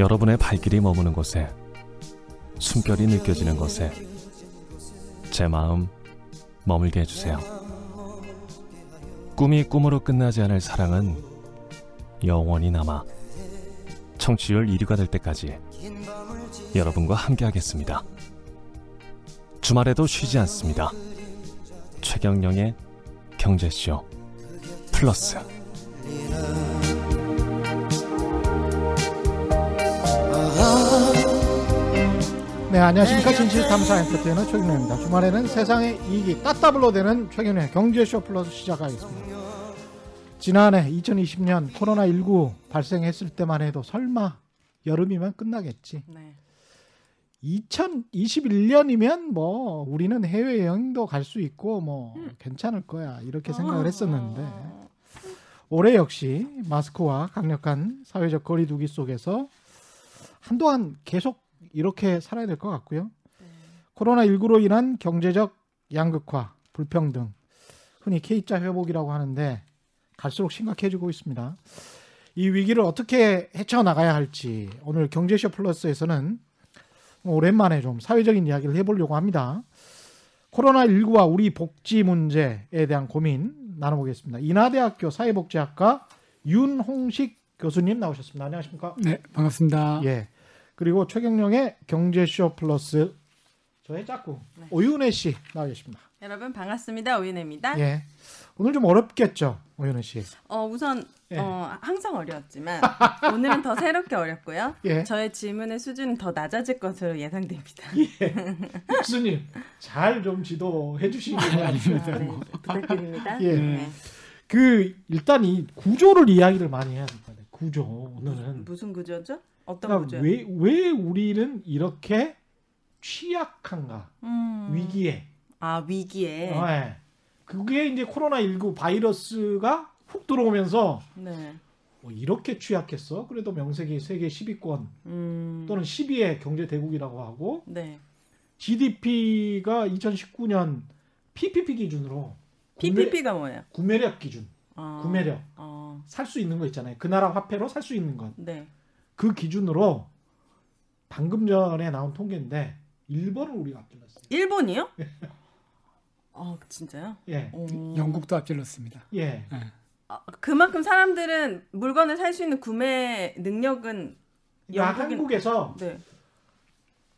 여러분의 발길이 머무는 곳에 숨결이 느껴지는 곳에 제 마음 머물게 해주세요. 꿈이 꿈으로 끝나지 않을 사랑은 영원히 남아 청취율 1위가 될 때까지 여러분과 함께하겠습니다. 주말에도 쉬지 않습니다. 최경영의 경제쇼 플러스 네, 안녕하십니까. 진실탐사 엔터테이너 최경련입니다. 주말에는 세상의 이익이 따따블로 되는 최경련의 경제쇼 플러스 시작하겠습니다. 지난해 2020년 코로나19 발생했을 때만 해도 설마 여름이면 끝나겠지. 네. 2021년이면 뭐 우리는 해외 여행도 갈 수 있고 뭐 괜찮을 거야 이렇게 생각을 했었는데 올해 역시 마스크와 강력한 사회적 거리두기 속에서 한동안 계속 이렇게 살아야 될 것 같고요. 코로나 19로 인한 경제적 양극화, 불평등, 흔히 K자 회복이라고 하는데 갈수록 심각해지고 있습니다. 이 위기를 어떻게 헤쳐나가야 할지 오늘 경제쇼 플러스에서는 오랜만에 좀 사회적인 이야기를 해보려고 합니다. 코로나19와 우리 복지 문제에 대한 고민 나눠보겠습니다. 인하대학교 사회복지학과 윤홍식 교수님 나오셨습니다. 안녕하십니까? 네, 반갑습니다. 예. 그리고 최경령의 경제쇼 플러스 저의 짝꿍 네. 오윤혜 씨 나와 계십니다. 여러분 반갑습니다. 오윤혜입니다. 예. 오늘 좀 어렵겠죠, 오윤혜 씨. 어, 우선 예. 어, 항상 어려웠지만 오늘은 더 새롭게 어렵고요. 예. 저의 질문의 수준은 더 낮아질 것으로 예상됩니다. 교수님 잘 좀 지도해 주시기 바랍니다. 네, 부탁드립니다. 예. 네. 그 일단 이 구조를 이야기를 많이 해야 같아요. 구조 오늘은 무슨 구조죠? 어떤 그러니까 구조요? 왜, 왜 우리는 이렇게 취약한가 음. 위기에 아 위기에. 어, 예. 그게 이제 코로나 19 바이러스가 훅 들어오면서 네. 뭐 이렇게 취약했어 그래도 명색이 세계 10위권 음. 또는 10위의 경제 대국이라고 하고 네. GDP가 2019년 PPP 기준으로 PPP가 뭐예요? 구매력 기준 어. 구매력 어. 살 수 있는 거 있잖아요 그 나라 화폐로 살 수 있는 것 네. 그 기준으로 방금 전에 나온 통계인데 일본을 우리가 앞질렀어요. 일본이요? 어 진짜요? 예, 어. 영국도 앞질렀습니다. 예. 아, 그만큼 사람들은 물건을 살 수 있는 구매 능력은 그러니까 영국인- 한국에서 네.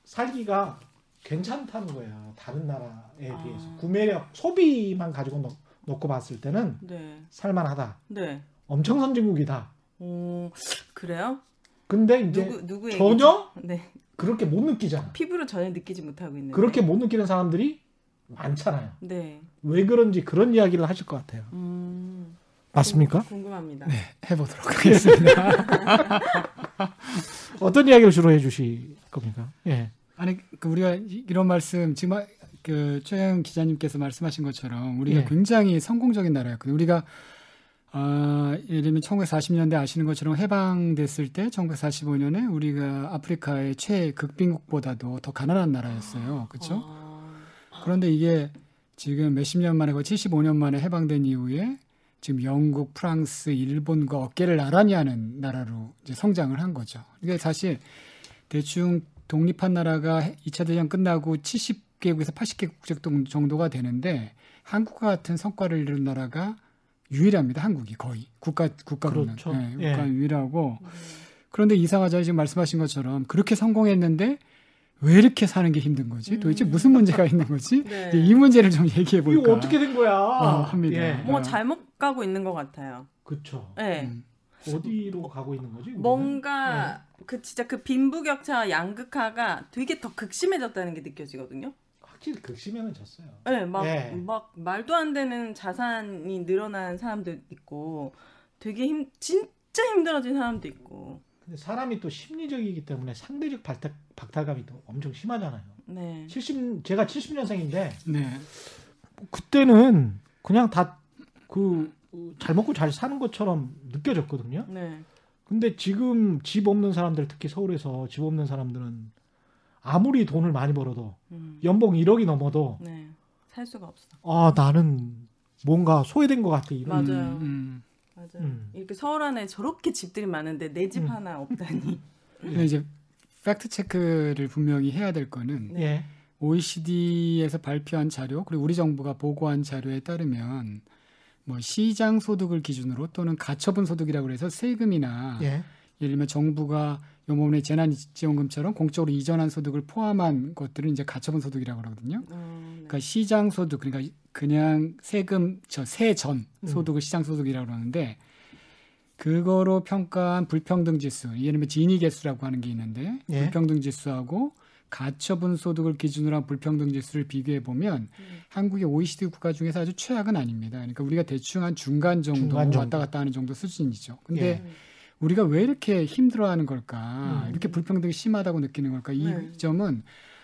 살기가 괜찮다는 거야. 다른 나라에 아. 비해서 구매력, 소비만 가지고 놓, 놓고 봤을 때는 네. 살만하다. 네. 엄청 선진국이다. 오, 그래요? 근데 이제 누구? 전혀 네. 그렇게 못 느끼잖아. 피부로 전혀 느끼지 못하고 있는. 그렇게 못 느끼는 사람들이 많잖아요. 네. 왜 그런지 그런 이야기를 하실 것 같아요. 음. 맞습니까? 궁- 궁금합니다. 네, 해보도록 하겠습니다. 어떤 이야기를 주로 해주실 겁니까? 예. 아니, 그 우리가 이- 이런 말씀 지금 아- 그 최영 기자님께서 말씀하신 것처럼 우리가 예. 굉장히 성공적인 나라였거든요. 우리가 아, 예를 들면 1940년대 아시는 것처럼 해방됐을 때 1945년에 우리가 아프리카의 최극빈국보다도 더 가난한 나라였어요. 그렇죠? 아, 그런데 이게 지금 몇십 년 만에 거의 75년 만에 해방된 이후에 지금 영국, 프랑스, 일본과 어깨를 나란히 하는 나라로 이제 성장을 한 거죠. 이게 사실 대충 독립한 나라가 2차 대전 끝나고 70 개국에서 80개국 정도가 되는데 한국과 같은 성과를 이룬 나라가 유일합니다. 한국이 거의 국가 국가로는 그렇죠. 네, 예. 국가 유일하고 음. 그런데 이상하죠. 지금 말씀하신 것처럼 그렇게 성공했는데 왜 이렇게 사는 게 힘든 거지? 도대체 음. 무슨 문제가 있는 거지? 네. 이 문제를 좀 얘기해 볼까? 이거 어떻게 된 거야? 어, 합니다. 예. 뭐- 뭔가 잘못 가고 있는 것 같아요. 그렇죠. 네. 음. 어디로 가고 있는 거지? 우리는? 뭔가 네. 그 진짜 그 빈부격차 양극화가 되게 더 극심해졌다는 게 느껴지거든요. 확실히 극심해는 졌어요. 네, 막, 예. 막 말도 안 되는 자산이 늘어난 사람도 있고 되게 힘 진짜 힘들어진 사람도 있고. 근데 사람이 또 심리적이기 때문에 상대적 박탈, 박탈감이 또 엄청 심하잖아요. 네. 70 제가 70년생인데 네. 그때는 그냥 다그 잘 먹고 잘 사는 것처럼 느껴졌거든요. 네. 근데 지금 집 없는 사람들 특히 서울에서 집 없는 사람들은 아무리 돈을 많이 벌어도 음. 연봉 1억이 넘어도 네. 살 수가 없어. 아 나는 뭔가 소외된 것 같아 이런 맞아요. 음, 맞아요. 음. 이렇게 서울 안에 저렇게 집들이 많은데 내집 음. 하나 없다니. 근데 이제 팩트 체크를 분명히 해야 될 거는 예. OECD에서 발표한 자료 그리고 우리 정부가 보고한 자료에 따르면 뭐 시장 소득을 기준으로 또는 가처분 소득이라고 해서 세금이나 예. 예를 들면 정부가 요번에 재난지원금처럼 공적으로 이전한 소득을 포함한 것들은 이제 가처분 소득이라고 그러거든요. 어, 네. 그러니까 시장 소득 그러니까 그냥 세금 저 세전 음. 소득을 시장 소득이라고 그러는데 그거로 평가한 불평등 지수 예를 들면 지니 개수라고 하는 게 있는데 예. 불평등 지수하고 가처분 소득을 기준으로 한 불평등 지수를 비교해 보면 음. 한국의 OECD 국가 중에서 아주 최악은 아닙니다. 그러니까 우리가 대충 한 중간 정도 중간 정도. 왔다 갔다 하는 정도 수준이죠. 근데 예. 우리가 왜 이렇게 힘들어하는 걸까? 음. 이렇게 불평등이 심하다고 느끼는 걸까? 이 네. 점은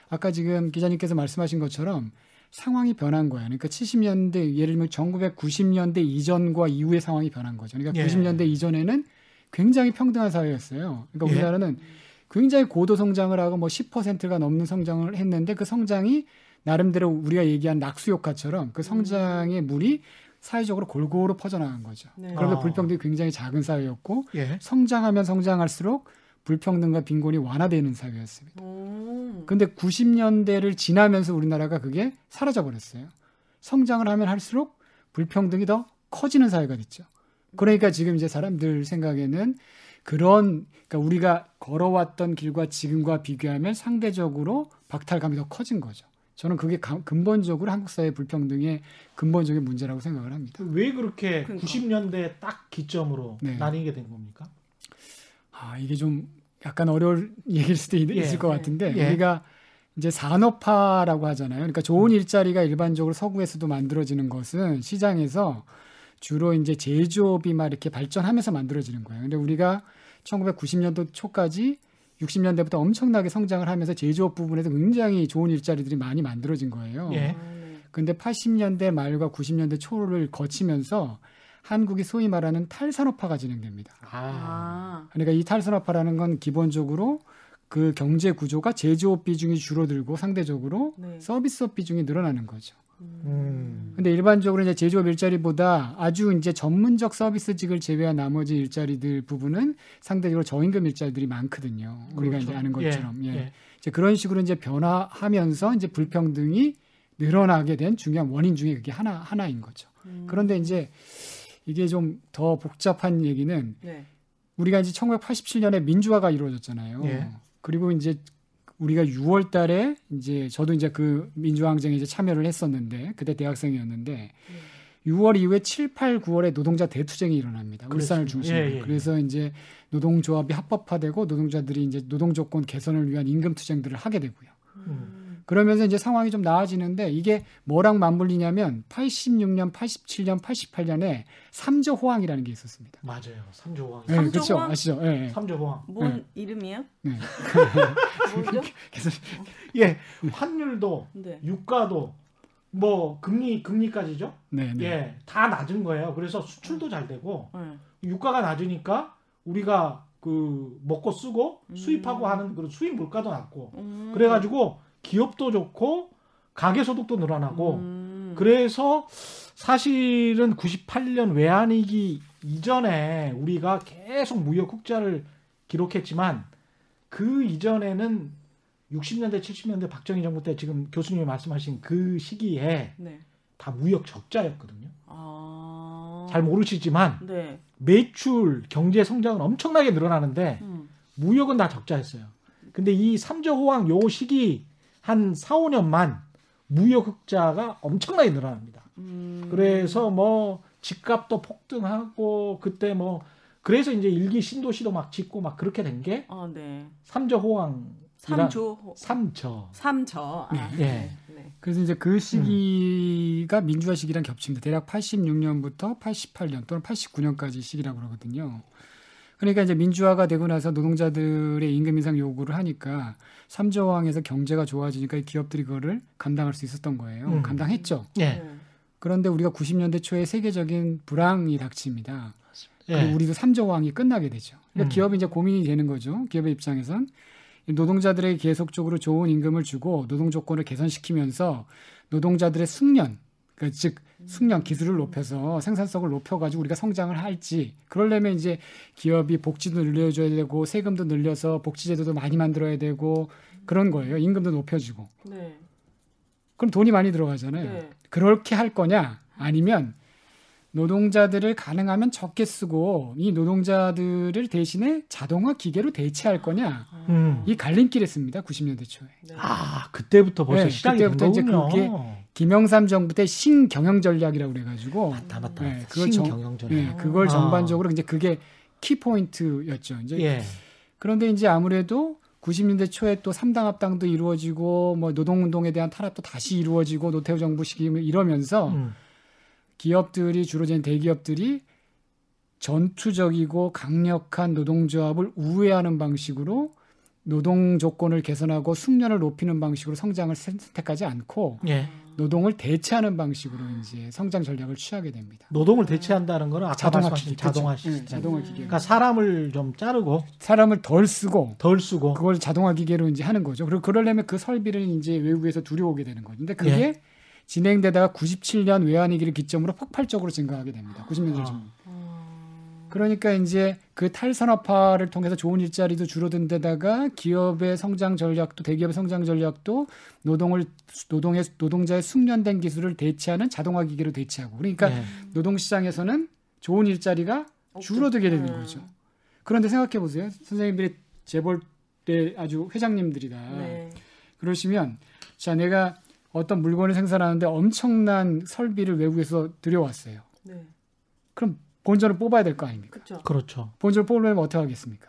아까 지금 기자님께서 말씀하신 것처럼 상황이 변한 거예요. 그러니까 70년대 예를 들면 1990년대 이전과 이후의 상황이 변한 거죠. 그러니까 예. 90년대 이전에는 굉장히 평등한 사회였어요. 그러니까 예. 우리나라는 굉장히 고도 성장을 하고 뭐 10%가 넘는 성장을 했는데 그 성장이 나름대로 우리가 얘기한 낙수 효과처럼 그 성장의 물이 사회적으로 골고루 퍼져나간 거죠. 네. 그런데 아. 불평등이 굉장히 작은 사회였고 예. 성장하면 성장할수록 불평등과 빈곤이 완화되는 사회였습니다. 오. 근데 90년대를 지나면서 우리나라가 그게 사라져 버렸어요. 성장을 하면 할수록 불평등이 더 커지는 사회가 됐죠. 그러니까 지금 이제 사람들 생각에는 그런 그러니까 우리가 걸어왔던 길과 지금과 비교하면 상대적으로 박탈감이 더 커진 거죠. 저는 그게 가- 근본적으로 한국 사회 불평등의 근본적인 문제라고 생각을 합니다. 왜 그렇게 그러니까. 90년대 딱 기점으로 네. 나뉘게 된 겁니까? 아 이게 좀 약간 어려울 얘기일 수도 있, 예. 을것 같은데 예. 우리가 이제 산업화라고 하잖아요. 그러니까 좋은 일자리가 일반적으로 서구에서도 만들어지는 것은 시장에서 주로 이제 제조업이 막 이렇게 발전하면서 만들어지는 거예요. 근데 우리가 1990년도 초까지 60년대부터 엄청나게 성장을 하면서 제조업 부분에서 굉장히 좋은 일자리들이 많이 만들어진 거예요. 예. 근데 80년대 말과 90년대 초를 거치면서 한국이 소위 말하는 탈산업화가 진행됩니다. 아. 아. 그러니까 이 탈산업화라는 건 기본적으로 그 경제 구조가 제조업 비중이 줄어들고 상대적으로 네. 서비스업 비중이 늘어나는 거죠. 음. 근데 일반적으로 이제 제조업 일자리보다 아주 이제 전문적 서비스직을 제외한 나머지 일자리들 부분은 상대적으로 저임금 일자리들이 많거든요. 우리가 그렇죠. 이제 아는 것처럼. 예. 예. 이제 그런 식으로 이제 변화하면서 이제 불평등이 늘어나게 된 중요한 원인 중에 그게 하나 하나인 거죠. 음. 그런데 이제 이게 좀 더 복잡한 얘기는 네. 우리가 이제 1987년에 민주화가 이루어졌잖아요. 예. 그리고 이제 우리가 6월 달에 이제 저도 이제 그 민주화 항쟁에 이제 참여를 했었는데 그때 대학생이었는데 6월 이후에 7, 8, 9월에 노동자 대투쟁이 일어납니다. 울산을 그렇습니다. 중심으로. 예, 예, 예. 그래서 이제 노동조합이 합법화되고 노동자들이 이제 노동 조건 개선을 위한 임금 투쟁들을 하게 되고요. 음. 그러면서 이제 상황이 좀 나아지는데 이게 뭐랑 맞물리냐면 86년, 87년, 88년에 삼조 호황이라는 게 있었습니다. 맞아요. 삼조왕. 네, 삼조 그렇죠. 호황? 아시죠? 예. 예. 삼조왕. 뭔 네. 이름이에요? 네. 뭐죠? 예. 환율도 네. 유가도 뭐 금리 금리까지죠. 네, 네. 예. 다 낮은 거예요. 그래서 수출도 잘 되고 네. 유가가 낮으니까 우리가 그 먹고 쓰고 음. 수입하고 하는 그런 수입 물가도 낮고 음. 그래가지고 기업도 좋고 가계 소득도 늘어나고 음. 그래서 사실은 98년 외환위기 이전에 우리가 계속 무역 흑자를 기록했지만 그 이전에는 60년대 70년대 박정희 정부 때 지금 교수님이 말씀하신 그 시기에 네. 다 무역 적자였거든요. 아. 잘 모르시지만 네. 매출 경제 성장은 엄청나게 늘어나는데 음. 무역은 다 적자였어요. 근데 이 삼조 호황 요 시기 한 4, 5년만 무역 흑자가 엄청나게 늘어납니다. 음. 그래서 뭐 집값도 폭등하고 그때 뭐 그래서 이제 일기 신도시도 막 짓고 막 그렇게 된게 아, 네. 삼조 호황 삼조 삼저 삼저. 아, 네. 네. 네. 그래서 이제 그 시기가 민주화 시기랑 겹칩니다. 대략 86년부터 88년 또는 89년까지 시기라고 그러거든요. 그러니까 이제 민주화가 되고 나서 노동자들의 임금 인상 요구를 하니까 삼조항에서 경제가 좋아지니까 이 기업들이 그거를 감당할 수 있었던 거예요. 음. 감당했죠. 예. 네. 그런데 우리가 90년대 초에 세계적인 불황이 닥칩니다. 예. 그리고 우리도 삼조왕이 끝나게 되죠. 그러니까 음. 기업이 이제 고민이 되는 거죠. 기업의 입장에선 이 노동자들에게 계속적으로 좋은 임금을 주고 노동 조건을 개선시키면서 노동자들의 숙련 그러니까 즉 숙련 기술을 높여서 생산성을 높여가지고 우리가 성장을 할지 그러려면 이제 기업이 복지도 늘려줘야 되고 세금도 늘려서 복지제도도 많이 만들어야 되고 그런 거예요. 임금도 높여주고 네. 그럼 돈이 많이 들어가잖아요. 네. 그렇게 할 거냐 아니면 노동자들을 가능하면 적게 쓰고 이 노동자들을 대신에 자동화 기계로 대체할 거냐 음. 이 갈림길에 씁니다. 90년대 초에. 네. 아 그때부터 벌써 네, 시작이 그때부터 된 이제 거군요. 그게 김영삼 정부 때 신경영 전략이라고 그래가지고 맞다 맞다. 네, 그걸 정- 신경영전. 네, 그걸 아. 전반적으로 이제 그게 키 포인트였죠. 이제 예. 그런데 이제 아무래도 90년대 초에 또 삼당 합당도 이루어지고 뭐 노동운동에 대한 탄압도 다시 이루어지고 노태우 정부 시기 이러면서 음. 기업들이 주로 이제 대기업들이 전투적이고 강력한 노동조합을 우회하는 방식으로 노동 조건을 개선하고 숙련을 높이는 방식으로 성장을 선택하지 않고 예. 노동을 대체하는 방식으로 이제 성장 전략을 취하게 됩니다. 노동을 대체한다는 거는 자동화 기계, 자동화. 시스템. 네, 자동화 기계. 그러니까 사람을 좀 자르고 사람을 덜 쓰고 덜 쓰고 그걸 자동화 기계로 이제 하는 거죠. 그리고 그러려면 그 설비를 이제 외국에서 들여오게 되는 거죠. 근데 그게 예. 진행되다가 97년 외환위기를 기점으로 폭발적으로 증가하게 됩니다. 90년대 아. 중. 그러니까 이제 그 탈산업화를 통해서 좋은 일자리도 줄어든 데다가 기업의 성장 전략도 대기업의 성장 전략도 노동을 노동의 노동자의 숙련된 기술을 대체하는 자동화 기계로 대체하고 그러니까 예. 노동 시장에서는 좋은 일자리가 줄어들게 되는 음. 거죠. 그런데 생각해 보세요. 선생님들이 재벌 때 아주 회장님들이다. 네. 그러시면 자 내가 어떤 물건을 생산하는데 엄청난 설비를 외국에서 들여왔어요. 네. 그럼 본전을 뽑아야 될 거 아닙니까? 그렇죠. 그렇죠. 본전을 뽑으려면 어떻게 하겠습니까?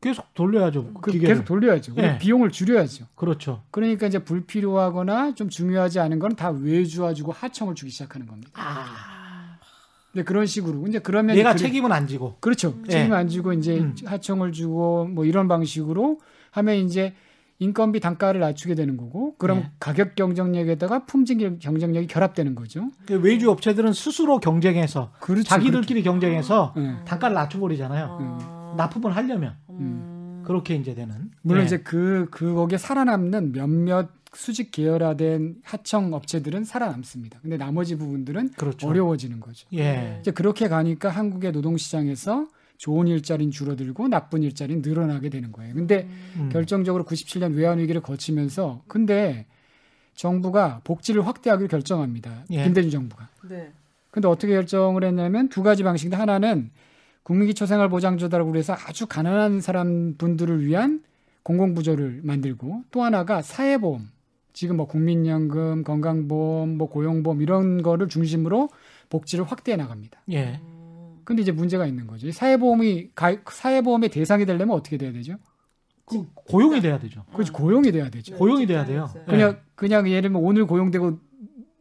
계속 돌려야죠. 그 기계를. 계속 돌려야죠. 예. 비용을 줄여야죠. 그렇죠. 그러니까 이제 불필요하거나 좀 중요하지 않은 건 다 외주화 주고 하청을 주기 시작하는 겁니다. 아, 근데 그런 식으로 이제 그러면 얘가 그래- 책임은 안 지고. 그렇죠. 예. 책임 안 지고 이제 음. 하청을 주고 뭐 이런 방식으로 하면 이제 인건비 단가를 낮추게 되는 거고 그럼 예. 가격 경쟁력에다가 품질 경쟁력이 결합되는 거죠. 그 외주 업체들은 스스로 경쟁해서 그렇죠. 자기들끼리 경쟁해서 그렇게. 예. 단가를 낮춰버리잖아요. 아. 납품을 하려면 음. 그렇게 이제 되는. 물론 예. 이제 그, 그 거기에 살아남는 몇몇 수직 계열화된 하청 업체들은 살아남습니다. 근데 나머지 부분들은 그렇죠. 어려워지는 거죠. 예. 이제 그렇게 가니까 한국의 노동 시장에서 좋은 일자리는 줄어들고 나쁜 일자리는 늘어나게 되는 거예요. 근데 음. 결정적으로 97년 외환 위기를 거치면서 근데 정부가 복지를 확대하기로 결정합니다. 예. 김대중 정부가. 네. 근데 어떻게 결정을 했냐면 두 가지 방식인데 하나는 국민기초생활보장조달라고 그래서 아주 가난한 사람 분들을 위한 공공부조를 만들고 또 하나가 사회보험 지금 뭐 국민연금, 건강보험, 뭐 고용보험 이런 거를 중심으로 복지를 확대해 나갑니다. 예. 음. 근데 이제 문제가 있는 거죠. 이 사회보험이 가, 사회보험의 대상이 되려면 어떻게 돼야 되죠? 그 고용이 돼야 되죠. 그렇지 고용이 돼야 되죠. 네, 고용이 돼야 돼요. 예. 그냥 그냥 예를 들면 오늘 고용되고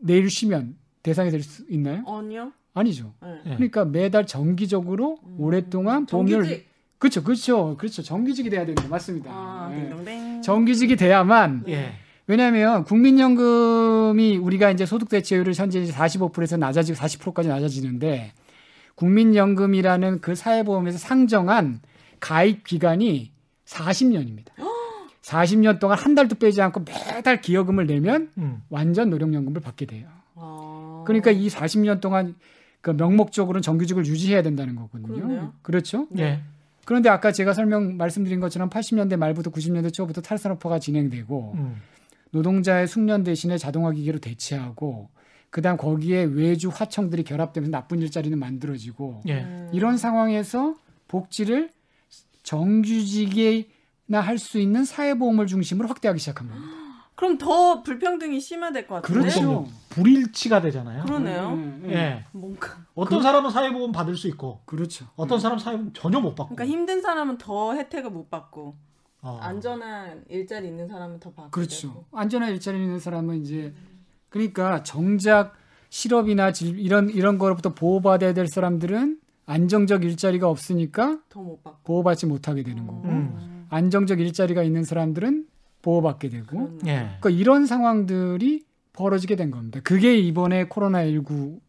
내일 쉬면 대상이 될 수 있나요? 아니요. 아니죠. 네. 예. 그러니까 매달 정기적으로 음. 오랫동안 보험료를 정규직. 그렇죠, 그렇죠, 그렇죠. 정규직이 돼야 됩니다. 맞습니다. 아, 예. 딩동댕. 정규직이 돼야만 예. 왜냐하면 국민연금이 우리가 이제 소득 대체율을 현재 이제 45%에서 낮아지고 40%까지 낮아지는데 국민연금이라는 그 사회보험에서 상정한 가입 기간이 40년입니다. 40년 동안 한 달도 빼지 않고 매달 기여금을 내면 음. 완전 노령연금을 받게 돼요. 아. 그러니까 이 40년 동안 그 명목적으로는 정규직을 유지해야 된다는 거거든요. 그러네요. 그렇죠? 예. 그런데 아까 제가 설명 말씀드린 것처럼 80년대 말부터 90년대 초부터 탈산업화가 진행되고 음. 노동자의 숙련 대신에 자동화 기계로 대체하고 그다음 거기에 외주 하청들이 결합되면서 나쁜 일자리는 만들어지고 예. 음. 이런 상황에서 복지를 정규직이나 할 수 있는 사회보험을 중심으로 확대하기 시작한 겁니다. 그럼 더 불평등이 심화될 것 같은데. 그렇죠. 불일치가 되잖아요. 그러네요. 음, 음, 예. 뭔가. 어떤 사람은 사회보험 받을 수 있고 그렇죠. 어떤 사람은 사회보험 전혀 못 받고. 그러니까 힘든 사람은 더 혜택을 못 받고 어. 안전한 일자리 있는 사람은 더 받고. 그렇죠. 안전한 일자리 있는 사람은 이제 그러니까 정작 실업이나 질, 이런 이런 거로부터 보호받아야 될 사람들은 안정적 일자리가 없으니까 더못 받고. 보호받지 못하게 되는 거고 음. 안정적 일자리가 있는 사람들은 보호받게 되고 예. 그러니까 이런 상황들이 벌어지게 된 겁니다. 그게 이번에 코로나 19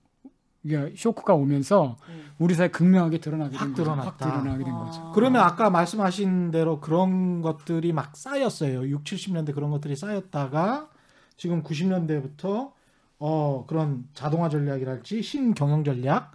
쇼크가 오면서 음. 우리 사회 에 극명하게 드러나게 확된 거죠. 드러났다. 확 드러나게 된 아. 거죠. 그러면 아까 말씀하신 대로 그런 것들이 막 쌓였어요. 6, 70년대 그런 것들이 쌓였다가 지금 90년대부터 어 그런 자동화 전략이랄지 신경영 전략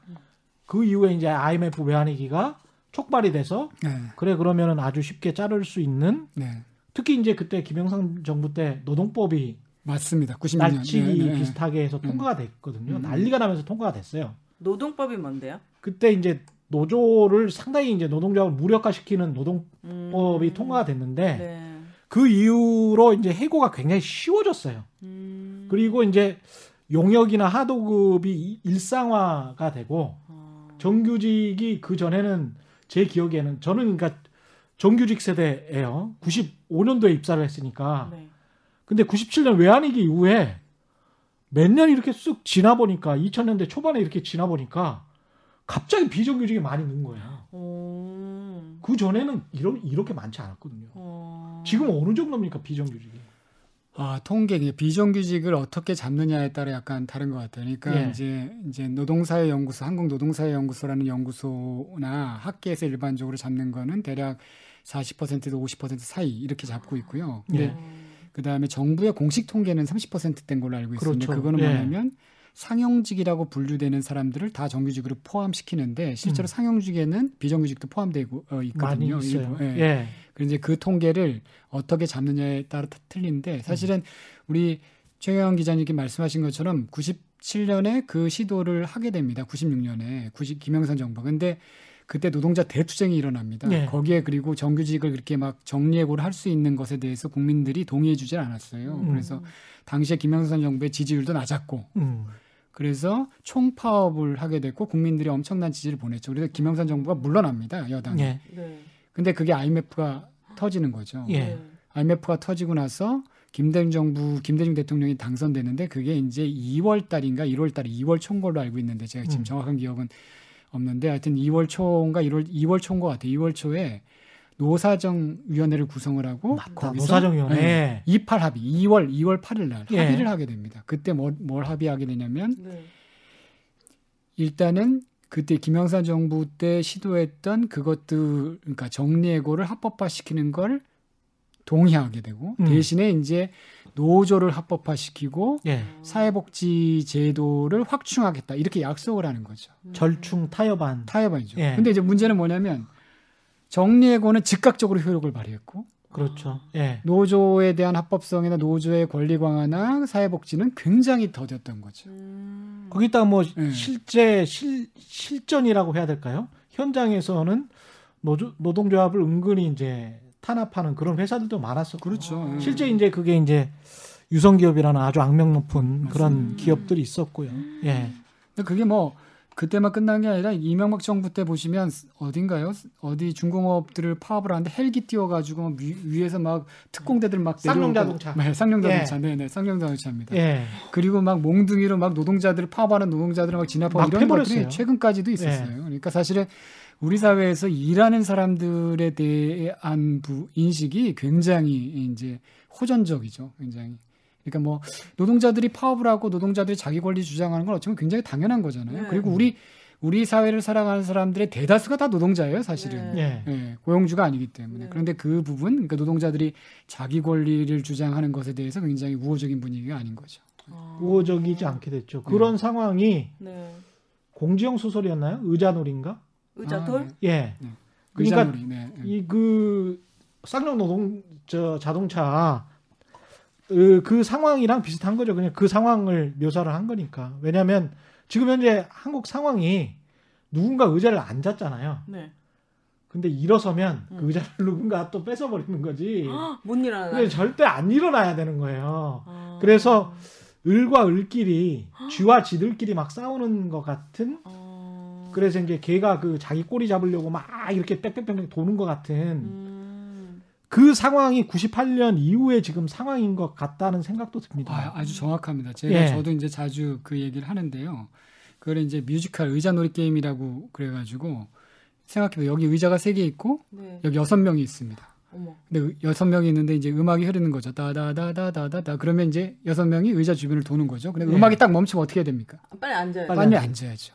그 이후에 이제 IMF 외환위기가 촉발이 돼서 네. 그래 그러면은 아주 쉽게 자를 수 있는 네. 특히 이제 그때 김영삼 정부 때 노동법이 맞습니다. 96년. 날치기 비슷하게 해서 음. 통과가 됐거든요. 음. 난리가 나면서 통과가 됐어요. 노동법이 뭔데요? 그때 이제 노조를 상당히 이제 노동조합을 무력화시키는 노동법이 음. 통과가 됐는데 네. 그 이후로 이제 해고가 굉장히 쉬워졌어요. 음. 그리고 이제 용역이나 하도급이 이- 일상화가 되고 어. 정규직이 그 전에는 제 기억에는 저는 그러니까 정규직 세대예요. 95년도에 입사를 했으니까. 네. 근데 97년 외환위기 이후에 몇 년 이렇게 쑥 지나 보니까 2000년대 초반에 이렇게 지나 보니까 갑자기 비정규직이 많이 는 거예요. 오. 그 전에는 이런 이렇게 많지 않았거든요. 어. 지금 어느 정도입니까 비정규직이? 아, 통계 비정규직을 어떻게 잡느냐에 따라 약간 다른 것 같아요. 그러니까 예. 이제 이제 노동사회 연구소, 한국 노동사회 연구소라는 연구소나 학계에서 일반적으로 잡는 거는 대략 40%에서 50% 사이 이렇게 잡고 있고요. 근데 예. 그 다음에 정부의 공식 통계는 30%된 걸로 알고 있습니다. 그렇죠. 그거는 예. 뭐냐면 상용직이라고 분류되는 사람들을 다 정규직으로 포함시키는데 실제로 음. 상용직에는 비정규직도 포함되고 어, 있거든요. 일부. 예. 예. 이제 그 통계를 어떻게 잡느냐에 따라 다 틀린데 사실은 우리 최경영 기자님께 말씀하신 것처럼 97년에 그 시도를 하게 됩니다. 96년에 90 김영삼 정부. 근데 그때 노동자 대투쟁이 일어납니다. 네. 거기에 그리고 정규직을 그렇게 막 정리해고를 할 수 있는 것에 대해서 국민들이 동의해 주질 않았어요. 음. 그래서 당시에 김영삼 정부의 지지율도 낮았고 음. 그래서 총파업을 하게 됐고 국민들이 엄청난 지지를 보냈죠. 그래서 김영삼 정부가 물러납니다. 여당이. 예. 네. 근데 그게 IMF가 터지는 거죠. 예. 네. IMF가 터지고 나서 김대중 정부 김대중 대통령이 당선되는데 그게 이제 2월 달인가 1월 달에 2월 초인 걸로 알고 있는데 제가 지금 음. 정확한 기억은 없는데 하여튼 2월 초인가 1월 2월 초인 것 같아요. 2월 초에 노사정 위원회를 구성을 하고 노사정위원회. 네, 28 합의 2월 2월 8일 날 예. 합의를 하게 됩니다. 그때 뭘, 뭘 합의하게 되냐면 네. 일단은 그때 김영삼 정부 때 시도했던 그것들 그러니까 정리해고를 합법화시키는 걸 동의하게 되고 음. 대신에 이제 노조를 합법화시키고 예. 사회복지 제도를 확충하겠다 이렇게 약속을 하는 거죠. 절충 타협안. 타협안이죠. 예. 근데 이제 문제는 뭐냐면 정리해고는 즉각적으로 효력을 발휘했고 그렇죠. 예. 노조에 대한 합법성이나 노조의 권리 강화나 사회복지는 굉장히 더뎠던 거죠. 음. 거기다가 뭐 예. 실제 실 실전이라고 해야 될까요? 현장에서는 노조, 노동조합을 은근히 이제 탄압하는 그런 회사들도 많았었고 그렇죠. 예. 실제 이제 그게 이제 유성기업이라는 아주 악명 높은 그런 맞습니다. 기업들이 있었고요. 예. 근데 그게 뭐 그때만 끝난 게 아니라 이명박 정부 때 보시면 어딘가요? 어디 중공업들을 파업을 하는데 헬기 띄워가지고 막 위, 위에서 막 특공대들 막 쌍용 자동차. 네, 쌍용 자동차, 네, 네, 쌍용 자동차입니다. 예. 그리고 막 몽둥이로 막 노동자들을 파업하는 노동자들을 막 진압하고 막 이런 패버렸어요. 것들이 최근까지도 있었어요. 그러니까 사실은 우리 사회에서 일하는 사람들에 대한 부, 인식이 굉장히 이제 호전적이죠. 굉장히. 그러니까 뭐 노동자들이 파업을 하고 노동자들이 자기 권리 주장하는 건 어쩌면 굉장히 당연한 거잖아요. 네. 그리고 우리 우리 사회를 살아가는 사람들의 대다수가 다 노동자예요, 사실은. 네. 예. 예, 고용주가 아니기 때문에. 네. 그런데 그 부분, 그러니까 노동자들이 자기 권리를 주장하는 것에 대해서 굉장히 우호적인 분위기가 아닌 거죠. 아. 우호적이지 않게 됐죠. 그런 상황이 네. 공지영 소설이었나요? 의자놀인가? 의자돌? 아, 네. 예. 네. 그러니까 의자놀이, 네. 네. 이그 쌍용 노동 저 자동차 그, 그 상황이랑 비슷한 거죠. 그냥 그 상황을 묘사를 한 거니까. 왜냐하면 지금 현재 한국 상황이 누군가 의자를 앉았잖아요. 네. 근데 일어서면 음. 그 의자를 누군가 또 뺏어버리는 거지. 헉, 못 일어나. 근데 절대 안 일어나야 되는 거예요. 아. 그래서 을과 을끼리 쥐와 쥐들끼리 막 싸우는 것 같은 아. 그래서 이제 걔가 그 자기 꼬리 잡으려고 막 이렇게 빽빽빽 도는 것 같은 음. 그 상황이 98년 이후에 지금 상황인 것 같다는 생각도 듭니다. 아, 아주 정확합니다. 제가 예. 저도 이제 자주 그 얘기를 하는데요. 그걸 이제 뮤지컬 의자 놀이 게임이라고 그래가지고 생각해보세요. 여기 의자가 세 개 있고 네. 여기 여섯 명이 있습니다. 어머. 근데 의- 여섯 명이 있는데 이제 음악이 흐르는 거죠. 다다다다다다다. 그러면 이제 여섯 명이 의자 주변을 도는 거죠. 근데 예. 음악이 딱 멈추면 어떻게 해야 됩니까? 아, 빨리 앉아요. 빨리 빨리 앉아야죠.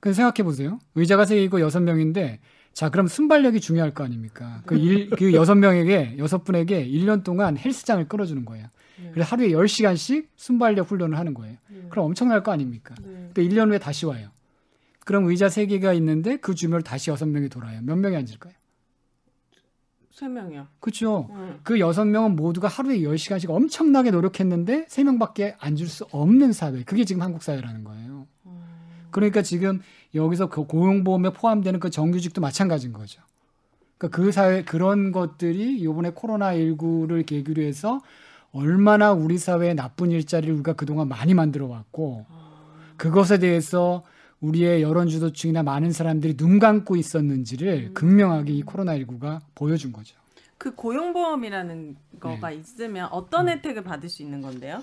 근데 생각해 보세요. 의자가 세 개고 여섯 명인데 자 그럼 순발력이 중요할 거 아닙니까? 그 일 그 여섯 명에게 여섯 분에게 1년 동안 헬스장을 끌어주는 거예요. 네. 그래서 하루에 10시간씩 순발력 훈련을 하는 거예요. 음. 그럼 엄청날 거 아닙니까? 네. 근데 1년 후에 다시 와요. 그럼 의자 3개가 있는데 그 주변을 다시 6명이 돌아요. 몇 명이 앉을까요? 세 명이요. 그렇죠. 응. 그 6명은 모두가 하루에 10시간씩 엄청나게 노력했는데 3명밖에 앉을 수 없는 사회. 그게 지금 한국 사회라는 거예요. 그러니까 지금 여기서 그 고용보험에 포함되는 그 정규직도 마찬가지인 거죠. 그러니까 그 사회 그런 것들이 이번에 코로나 19를 계기로 해서 얼마나 우리 사회에 나쁜 일자리를 우리가 그동안 많이 만들어 왔고 그것에 대해서 우리의 여론 주도층이나 많은 사람들이 눈 감고 있었는지를 극명하게 이 코로나19가 보여준 거죠. 그 고용보험이라는 거가 있으면 어떤 혜택을 받을 수 있는 건데요?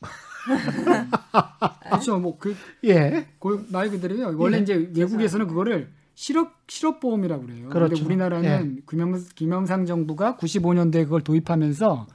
그렇죠. 뭐그 예. 말 그대로요. 원래 예. 이제 외국에서는 그거를 실업 실업 보험이라고 그래요. 그렇죠. 근데 우리나라는 김영, 김영삼 정부가 95년도에 그걸 도입하면서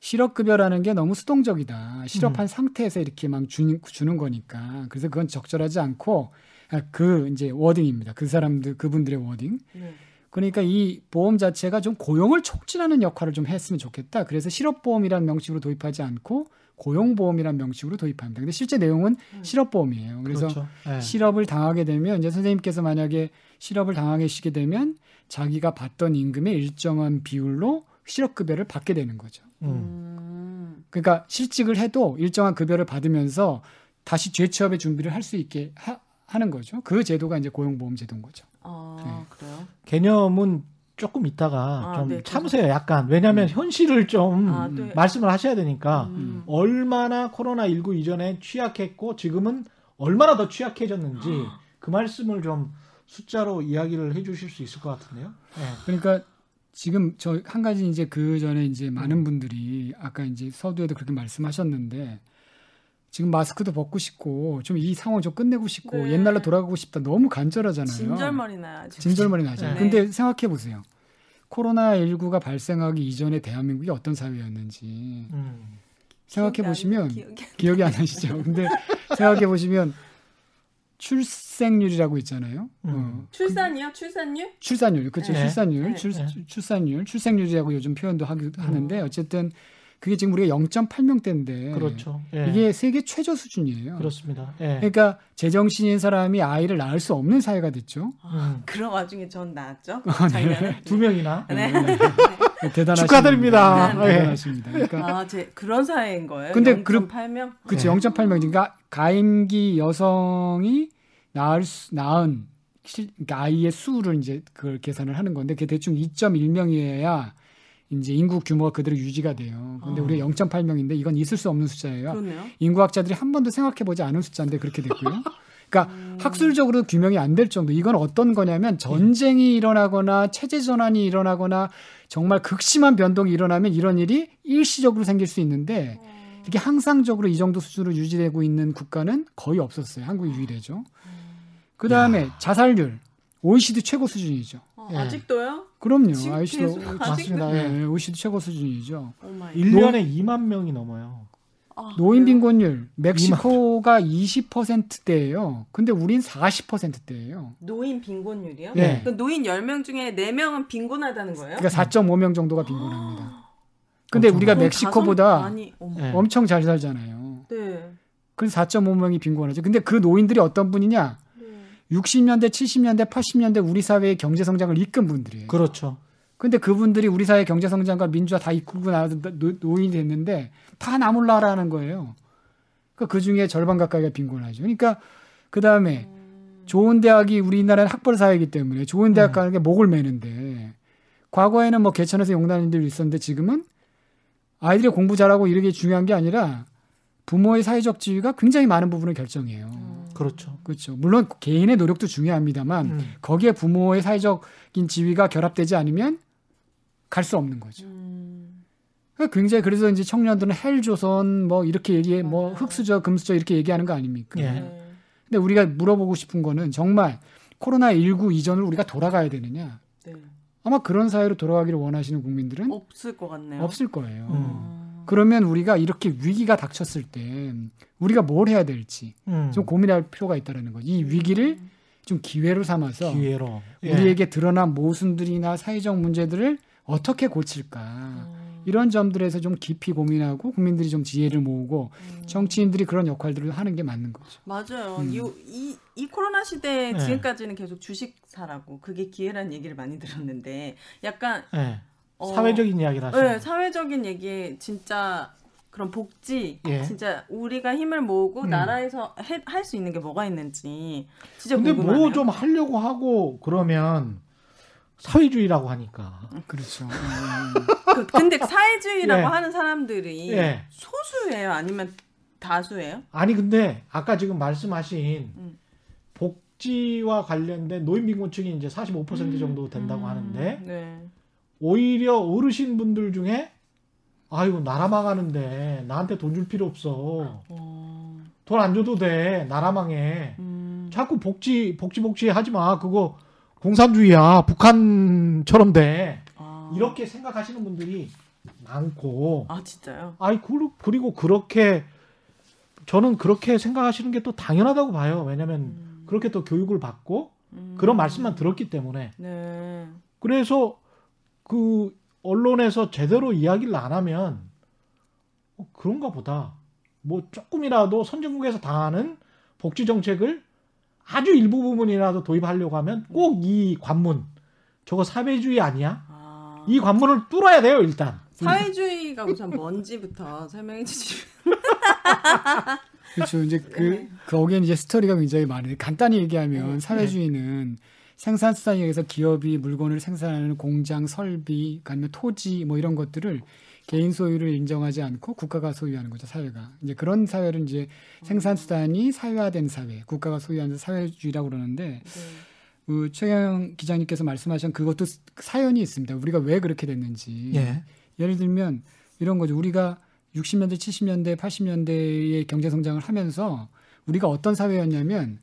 실업 급여라는 게 너무 수동적이다. 실업한 상태에서 이렇게 막 주는, 주는 거니까. 그래서 그건 적절하지 않고 아, 그 이제 워딩입니다. 그 사람들 그분들의 워딩. 네. 그러니까 이 보험 자체가 좀 고용을 촉진하는 역할을 좀 했으면 좋겠다. 그래서 실업보험이라는 명칭으로 도입하지 않고 고용보험이라는 명칭으로 도입합니다. 근데 실제 내용은 실업보험이에요. 그래서 그렇죠. 예. 실업을 당하게 되면 이제 선생님께서 만약에 실업을 당하시게 되면 자기가 받던 임금의 일정한 비율로 실업급여를 받게 되는 거죠. 음. 음. 그러니까 실직을 해도 일정한 급여를 받으면서 다시 재취업의 준비를 할 수 있게 하, 는 거죠. 그 제도가 이제 고용보험 제도인 거죠. 아 네. 그래요? 개념은 조금 있다가 아, 좀 네, 참으세요. 약간 왜냐하면 현실을 좀 아, 네. 말씀을 하셔야 되니까 음. 얼마나 코로나 19 이전에 취약했고 지금은 얼마나 더 취약해졌는지 그 말씀을 좀 숫자로 이야기를 해주실 수 있을 것 같은데요. 예. 그러니까 지금 저 한 가지 이제 그 전에 이제 많은 분들이 아까 이제 서두에도 그렇게 말씀하셨는데 지금 마스크도 벗고 싶고 좀 이 상황 좀 끝내고 싶고 네. 옛날로 돌아가고 싶다 너무 간절하잖아요. 진절머리 나요. 진절머리 나죠. 네. 근데 생각해 보세요. 코로나 19가 발생하기 이전에 대한민국이 어떤 사회였는지 음. 생각해 보시면 기억이. 기억이 안 나시죠? 근데 생각해 보시면 출생률이라고 있잖아요. 음. 어, 출산이요? 출산율? 출산율, 그렇죠. 네. 출산율, 네. 출, 네. 출산율, 출생률이라고 요즘 표현도 하기, 하는데 어쨌든 그게 지금 우리가 0.8명대인데 그렇죠. 예. 이게 세계 최저 수준이에요. 그렇습니다. 예. 그러니까 제정신인 사람이 아이를 낳을 수 없는 사회가 됐죠. 음. 그런 와중에 전. 아, 작년에. 두 명이나 네. 대단하십니다. 축하드립니다. 네, 대단하십니다. 그러니까 아, 제 그런 사회인 거예요. 근데 그룹- 0.8명? 그치 네. 0.8명 그러니까 가임기 여성이 낳을 수, 낳은 실- 그러니까 아이의 수를 이제 그걸 계산을 하는 건데 그게 대충 2.1명이어야 이제 인구 규모가 그대로 유지가 돼요. 근데 어. 우리가 0.8명인데 이건 있을 수 없는 숫자예요. 그렇네요. 인구학자들이 한 번도 생각해 보지 않은 숫자인데 그렇게 됐고요. 그러니까 음. 학술적으로 규명이 안 될 정도. 이건 어떤 거냐면 전쟁이 일어나거나 체제 전환이 일어나거나 정말 극심한 변동이 일어나면 이런 일이 일시적으로 생길 수 있는데 이게 항상적으로 이 정도 수준으로 유지되고 있는 국가는 거의 없었어요. 한국이 유일하죠. 그 다음에 자살률 OECD 최고 수준이죠. 어, 예. 아직도요? 그럼요. 계속 맞습니다. 아직도? 네, OECD 최고 수준이죠. oh my. 1년에 2만 명이 넘어요. 아, 노인 그래요? 빈곤율 멕시코가 20%대예요. 근데 우린 40%대예요. 노인 빈곤율이요? 네. 그 노인 10명 중에 4명은 빈곤하다는 거예요? 그러니까 4.5명 정도가 빈곤합니다. 근데 엄청 우리가 멕시코보다. 네. 엄청 잘 살잖아요. 네. 그래서 4.5명이 빈곤하죠. 근데 그 노인들이 어떤 분이냐? 네. 60년대, 70년대, 80년대 우리 사회의 경제 성장을 이끈 분들이에요. 그렇죠. 근데 그분들이 우리 사회 경제 성장과 민주화 다 이끌고 나서 노- 노인이 됐는데 다 나몰라라는 거예요. 그러니까 그 중에 절반 가까이가 빈곤하죠. 그러니까 그 다음에 좋은 대학이 우리나라는 학벌 사회이기 때문에 좋은 대학 음. 가는 게 목을 매는데 과거에는 뭐 개천에서 용다는 일도 있었는데 지금은 아이들이 공부 잘하고 이런 게 중요한 게 아니라 부모의 사회적 지위가 굉장히 많은 부분을 결정해요. 음. 그렇죠. 그렇죠. 물론 개인의 노력도 중요합니다만 음. 거기에 부모의 사회적인 지위가 결합되지 않으면 갈 수 없는 거죠. 음. 그러니까 굉장히 그래서 이제 청년들은 헬조선 뭐 이렇게 얘기해 뭐 맞아요. 흑수저 금수저 이렇게 얘기하는 거 아닙니까? 예. 네. 근데 우리가 물어보고 싶은 거는 정말 코로나 19 이전을 우리가 돌아가야 되느냐? 네. 아마 그런 사회로 돌아가기를 원하시는 국민들은 없을 것 같네요. 없을 거예요. 그러면 우리가 이렇게 위기가 닥쳤을 때 우리가 뭘 해야 될지 음. 좀 고민할 필요가 있다는 거죠. 이 위기를 좀 기회로 삼아서 기회로 예. 우리에게 드러난 모순들이나 사회적 문제들을 어떻게 고칠까 음. 이런 점들에서 좀 깊이 고민하고 국민들이 좀 지혜를 모으고 음. 정치인들이 그런 역할들을 하는 게 맞는 거죠. 맞아요. 음. 이, 이, 이 코로나 시대에 네. 지금까지는 계속 주식 사라고 그게 기회라는 얘기를 많이 들었는데 약간 예. 어, 사회적인 이야기를 하시는 네, 사회적인 얘기에 진짜 그런 복지, 예. 진짜 우리가 힘을 모으고 음. 나라에서 할 수 있는 게 뭐가 있는지 진짜 근데. 뭐 좀 하려고 하고 그러면 사회주의라고 하니까 음. 그렇죠. 그, 근데 사회주의라고 예. 하는 사람들이 예. 소수예요, 아니면 다수예요? 아니 근데 아까 지금 말씀하신 음. 복지와 관련된 노인빈곤층이 이제 45% 정도 된다고 음, 하는데 네. 오히려 어르신 분들 중에 아이고 나라 망하는데 나한테 돈 줄 필요 없어. 어, 돈안 줘도 돼. 나라 망해. 음, 자꾸 복지 복지 복지 하지 마. 그거 공산주의야. 북한처럼 돼. 아. 이렇게 생각하시는 분들이 많고. 아 진짜요? 아이 그- 그리고 그렇게 저는 그렇게 생각하시는 게 또 당연하다고 봐요. 왜냐면 음, 그렇게 또 교육을 받고 음. 그런 말씀만 들었기 때문에. 네. 그래서 그 언론에서 제대로 이야기를 안 하면 어, 그런가 보다. 뭐 조금이라도 선진국에서 당하는 복지 정책을 아주 일부 부분이라도 도입하려고 하면 꼭 이 관문 저거 사회주의 아니야? 아. 이 관문을 뚫어야 돼요 일단. 사회주의가 우선 뭔지부터 설명해 주시면. 그렇죠. 이제 네. 그 거기에 이제 스토리가 굉장히 많은데 간단히 얘기하면 네. 사회주의는 생산수단에 의해서 기업이 물건을 생산하는 공장, 설비, 아니면 토지 뭐 이런 것들을 개인 소유를 인정하지 않고 국가가 소유하는 거죠 사회가 이제 그런 사회를 이제 생산 수단이 사회화된 사회, 국가가 소유하는 사회주의라고 그러는데 네. 그 최경 기자님께서 말씀하신 그것도 사연이 있습니다. 우리가 왜 그렇게 됐는지. 예. 예를 들면 이런 거죠. 우리가 60년대, 70년대, 80년대의 경제 성장을 하면서 우리가 어떤 사회였냐면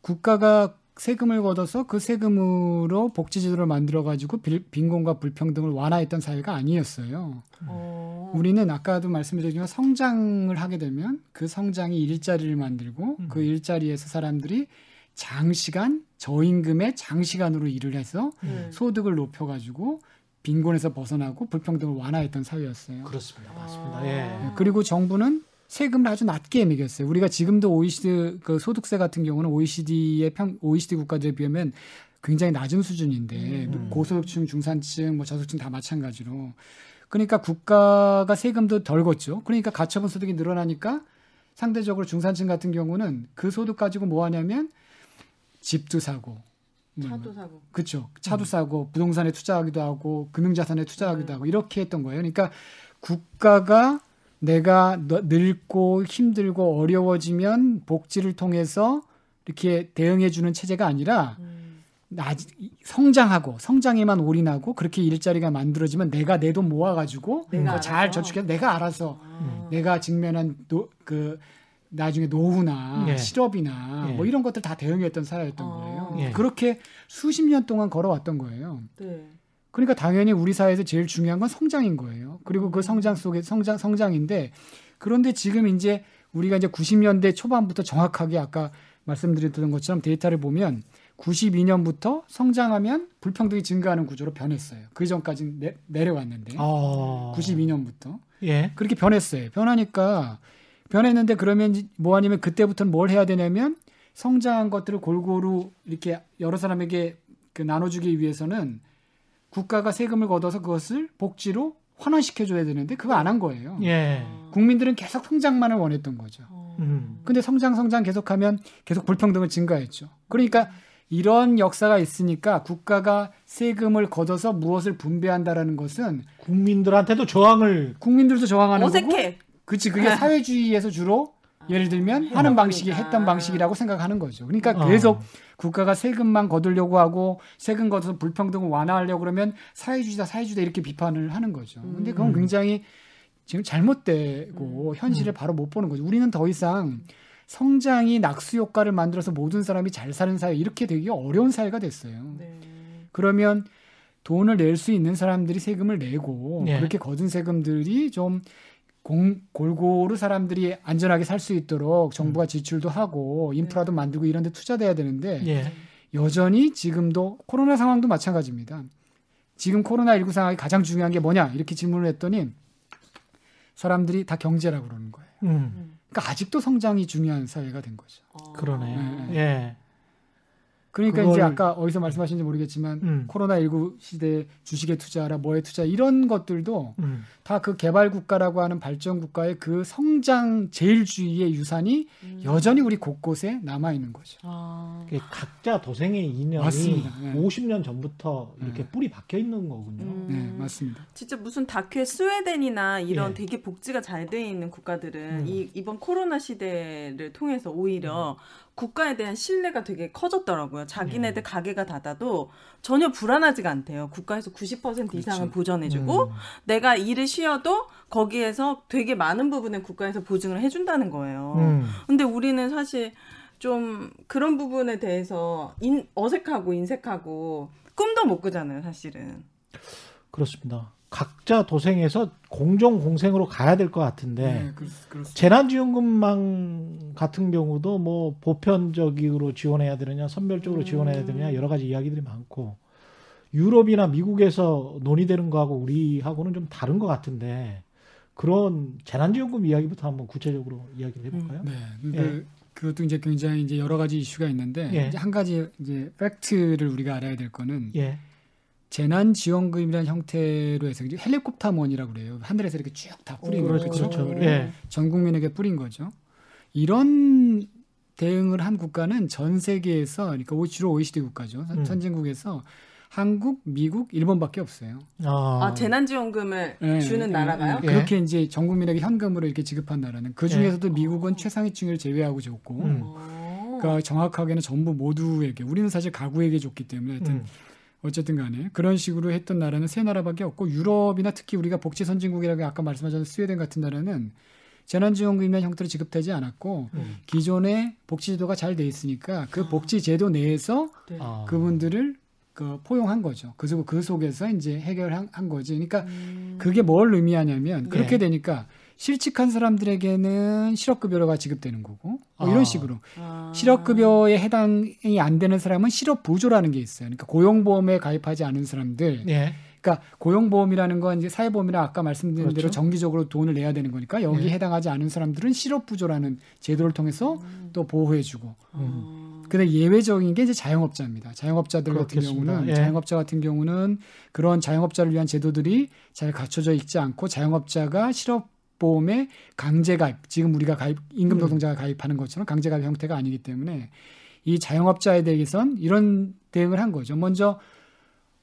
국가가 세금을 걷어서 그 세금으로 복지 제도를 만들어 가지고 빈곤과 불평등을 완화했던 사회가 아니었어요. 어. 우리는 아까도 말씀드렸지만 성장을 하게 되면 그 성장이 일자리를 만들고 음. 그 일자리에서 사람들이 장시간 저임금의 장시간으로 일을 해서 네. 소득을 높여가지고 빈곤에서 벗어나고 불평등을 완화했던 사회였어요. 그렇습니다. 맞습니다. 아. 예. 그리고 정부는 세금을 아주 낮게 매겼어요. 우리가 지금도 OECD 그 소득세 같은 경우는 OECD의 평 OECD 국가들에 비하면 굉장히 낮은 수준인데 음. 고소득층, 중산층, 뭐 저소득층 다 마찬가지로. 그러니까 국가가 세금도 덜 걷죠. 그러니까 가처분 소득이 늘어나니까 상대적으로 중산층 같은 경우는 그 소득 가지고 뭐 하냐면 집도 사고, 뭐 차도 사고. 그렇죠. 차도 음. 사고 부동산에 투자하기도 하고 금융자산에 투자하기도 네. 하고 이렇게 했던 거예요. 그러니까 국가가 내가 너- 늙고 힘들고 어려워지면 복지를 통해서 이렇게 대응해 주는 체제가 아니라 음. 나 성장하고 성장에만 올인하고 그렇게 일자리가 만들어지면 내가 내 돈 모아가지고 내가 잘 알아서. 저축해서 내가 알아서 아. 내가 직면한 노, 그 나중에 노후나 예. 실업이나 예. 뭐 이런 것들 다 대응했던 사회였던 아. 거예요. 예. 그렇게 수십 년 동안 걸어왔던 거예요. 네. 그러니까 당연히 우리 사회에서 제일 중요한 건 성장인 거예요. 그리고 그 성장 속에 성장 성장인데 그런데 지금 이제 우리가 이제 90년대 초반부터 정확하게 아까 말씀드렸던 것처럼 데이터를 보면 92년부터 성장하면 불평등이 증가하는 구조로 변했어요. 그 전까지 내, 내려왔는데 어. 92년부터 예. 그렇게 변했어요. 변하니까 변했는데 그러면 뭐 아니면 그때부터는 뭘 해야 되냐면 성장한 것들을 골고루 이렇게 여러 사람에게 그 나눠주기 위해서는 국가가 세금을 걷어서 그것을 복지로 환원시켜줘야 되는데 그거 안 한 거예요. 예. 아. 국민들은 계속 성장만을 원했던 거죠. 어. 음. 근데 성장 성장 계속하면 계속 불평등을 증가했죠. 그러니까 이런 역사가 있으니까 국가가 세금을 걷어서 무엇을 분배한다라는 것은 국민들한테도 저항을 국민들도 저항하는 거고 어색해. 그치 그게 사회주의에서 주로 예를 들면 아, 하는. 방식이 했던 방식이라고 생각하는 거죠. 그러니까 어. 계속 국가가 세금만 거두려고 하고 세금 걷어서 불평등을 완화하려고 그러면 사회주의다 사회주의다 이렇게 비판을 하는 거죠. 근데 그건 음. 굉장히 지금 잘못되고 현실을 바로 못 보는 거죠. 우리는 더 이상 성장이 낙수 효과를 만들어서 모든 사람이 잘 사는 사회 이렇게 되기 어려운 사회가 됐어요. 네. 그러면 돈을 낼 수 있는 사람들이 세금을 내고 예. 그렇게 거둔 세금들이 좀 공, 골고루 사람들이 안전하게 살 수 있도록 정부가 지출도 하고 인프라도 만들고 이런 데 투자돼야 되는데 예. 여전히 지금도 코로나 상황도 마찬가지입니다. 지금 코로나19 상황이 가장 중요한 게 뭐냐 이렇게 질문을 했더니 사람들이 다 경제라고 그러는 거예요. 음, 그러니까 아직도 성장이 중요한 사회가 된 거죠. 어. 그러네. 네. 예. 그러니까 그걸- 이제 아까 어디서 말씀하신지 모르겠지만 음. 코로나 19 시대 주식에 투자하라 뭐에 투자 이런 것들도 음. 다그 개발 국가라고 하는 발전 국가의 그 성장 제일주의의 유산이 음. 여전히 우리 곳곳에 남아 있는 거죠. 아. 각자 도생의 이념이 맞습니다. 네. 50년 전부터 이렇게 네. 뿌리 박혀 있는 거군요. 음. 네, 맞습니다. 진짜 무슨 다큐에 스웨덴이나 이런 예. 되게 복지가 잘 돼 있는 국가들은 음. 이, 이번 코로나 시대를 통해서 오히려 국가에 대한 신뢰가 되게 커졌더라고요. 자기네들 예. 가게가 닫아도 전혀 불안하지가 않대요. 국가에서 90% 이상은 그렇죠. 보전해주고 음. 내가 일을 쉬어도 거기에서 되게 많은 부분을 국가에서 보증을 해준다는 거예요. 음. 근데 우리는 사실 좀 그런 부분에 대해서 인, 어색하고 인색하고 꿈도 못 꾸잖아요, 사실은. 그렇습니다. 각자 도생해서 공정 공생으로 가야 될 것 같은데 네, 그. 재난지원금망 같은 경우도 뭐 보편적으로 지원해야 되느냐 선별적으로 음. 지원해야 되느냐 여러 가지 이야기들이 많고 유럽이나 미국에서 논의되는 거하고 우리하고는 좀 다른 것 같은데 그런 재난지원금 이야기부터 한번 구체적으로 이야기를 해볼까요? 네, 그, 예. 그것도 이제 굉장히 이제 여러 가지 이슈가 있는데 예. 이제 한 가지 이제 팩트를 우리가 알아야 될 거는 예. 재난지원금이라는 형태로 해서 헬리콥터먼이라고 그래요. 하늘에서 이렇게 쭉 다 뿌린 오, 거죠. 그렇죠. 예. 전 국민에게 뿌린 거죠. 이런 대응을 한 국가는 전 세계에서 그러니까 오- 주로 OECD 국가죠. 선- 음. 선진국에서 한국, 미국, 일본밖에 없어요. 아, 아, 재난지원금을 예, 주는 예, 나라가요? 예. 그렇게 이제 전 국민에게 현금으로 이렇게 지급한 나라는 그 중에서도 예. 미국은 최상위층을 제외하고 줬고, 음. 어. 그러니까 정확하게는 전부 모두에게 우리는 사실 가구에게 줬기 때문에 하여튼 음. 어쨌든 간에 그런 식으로 했던 나라는 세 나라밖에 없고 유럽이나 특히 우리가 복지 선진국이라고 아까 말씀하셨던 스웨덴 같은 나라는 재난지원금이나 형태로 지급되지 않았고 음. 기존의 복지제도가 잘 돼 있으니까 그 복지제도 내에서 네. 아. 그분들을 그 포용한 거죠. 그래서 그 속에서 이제 해결한 한 거지. 그러니까 음. 그게 뭘 의미하냐면 그렇게 네. 되니까 실직한 사람들에게는 실업급여가 지급되는 거고 뭐 아. 이런 식으로 아. 실업급여에 해당이 안 되는 사람은 실업보조라는 게 있어요. 그러니까 고용보험에 가입하지 않은 사람들. 예. 그러니까 고용보험이라는 건 이제 사회보험이랑 아까 말씀드린 그렇죠. 대로 정기적으로 돈을 내야 되는 거니까 여기 예. 해당하지 않은 사람들은 실업부조라는 제도를 통해서 음. 또 보호해주고. 아. 근데 예외적인 게 이제 자영업자입니다. 자영업자들 같은 그렇겠습니다. 경우는 예. 자영업자 같은 경우는 그런 자영업자를 위한 제도들이 잘 갖춰져 있지 않고 자영업자가 실업 보험에 강제 가입, 지금 우리가 가입 임금 음. 노동자가 가입하는 것처럼 강제 가입 형태가 아니기 때문에 이 자영업자에 대해선 이런 대응을 한 거죠. 먼저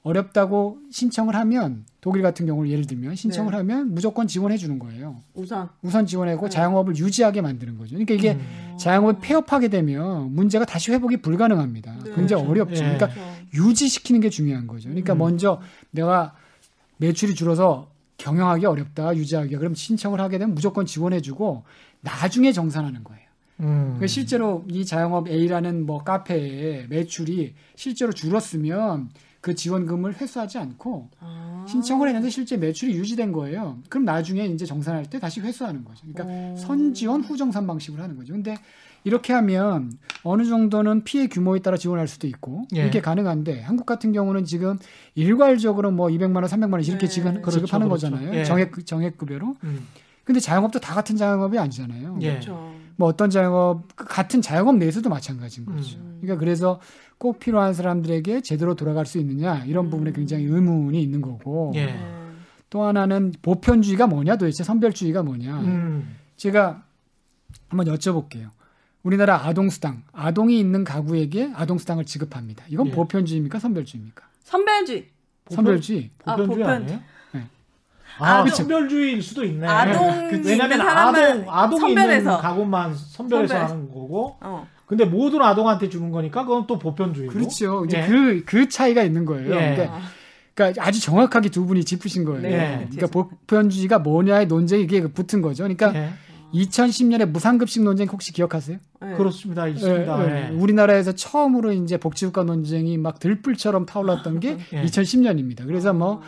어렵다고 신청을 하면 독일 같은 경우를 예를 들면 신청을 네. 하면 무조건 지원해 주는 거예요. 우선 우선 지원하고 네. 자영업을 유지하게 만드는 거죠. 그러니까 이게 음. 자영업을 폐업하게 되면 문제가 다시 회복이 불가능합니다. 네. 굉장히 그렇죠. 어렵죠. 예. 그러니까 그렇죠. 유지시키는 게 중요한 거죠. 그러니까 음. 먼저 내가 매출이 줄어서 경영하기 어렵다, 유지하기가 그럼 신청을 하게 되면 무조건 지원해주고 나중에 정산하는 거예요. 음. 그러니까 실제로 이 자영업 A라는 뭐 카페에 매출이 실제로 줄었으면 그 지원금을 회수하지 않고 아. 신청을 했는데 실제 매출이 유지된 거예요. 그럼 나중에 이제 정산할 때 다시 회수하는 거죠. 그러니까 오. 선지원 후정산 방식으로 하는 거죠. 근데 이렇게 하면 어느 정도는 피해 규모에 따라 지원할 수도 있고 예. 이게 가능한데 한국 같은 경우는 지금 일괄적으로 뭐 200만 원, 300만 원 이렇게 네. 지금 그렇죠, 지급하는 그렇죠. 거잖아요. 예. 정액 정액 급여로. 음. 근데 자영업도 다 같은 자영업이 아니잖아요. 예. 그렇죠. 뭐 어떤 자영업 그 같은 자영업 내에서도 마찬가지인 거죠. 음. 그러니까 그래서 꼭 필요한 사람들에게 제대로 돌아갈 수 있느냐 이런 부분에 음. 굉장히 의문이 있는 거고 예. 네. 또 하나는 보편주의가 뭐냐 도대체 선별주의가 뭐냐 음. 제가 한번 여쭤볼게요. 우리나라 아동수당, 아동이 있는 가구에게 아동수당을 지급합니다. 이건 예. 보편주의입니까? 선별주의입니까? 선별주의. 선별주의. 아, 보편주의 보편- 아니에요? 네. 아, 아동- 선별주의일 수도 있네. 아동 그- 있는 왜냐면 아동 아동이 선별해서. 있는 가구만 선별해서 선별. 하는 거고. 어. 근데 모든 아동한테 주는 거니까 그건 또 보편주의고. 그렇죠. 이제 예. 그, 그 차이가 있는 거예요. 예. 그러니까, 그러니까 아주 정확하게 두 분이 짚으신 거예요. 네. 그러니까 보편주의가 뭐냐의 논쟁이 이게 붙은 거죠. 그러니까 예. 2010년에 무상급식 논쟁 혹시 기억하세요? 네. 그렇습니다. 있습니다. 예, 예. 예. 우리나라에서 처음으로 이제 복지국가 논쟁이 막 들불처럼 타올랐던 게 예. 2010년입니다. 그래서 뭐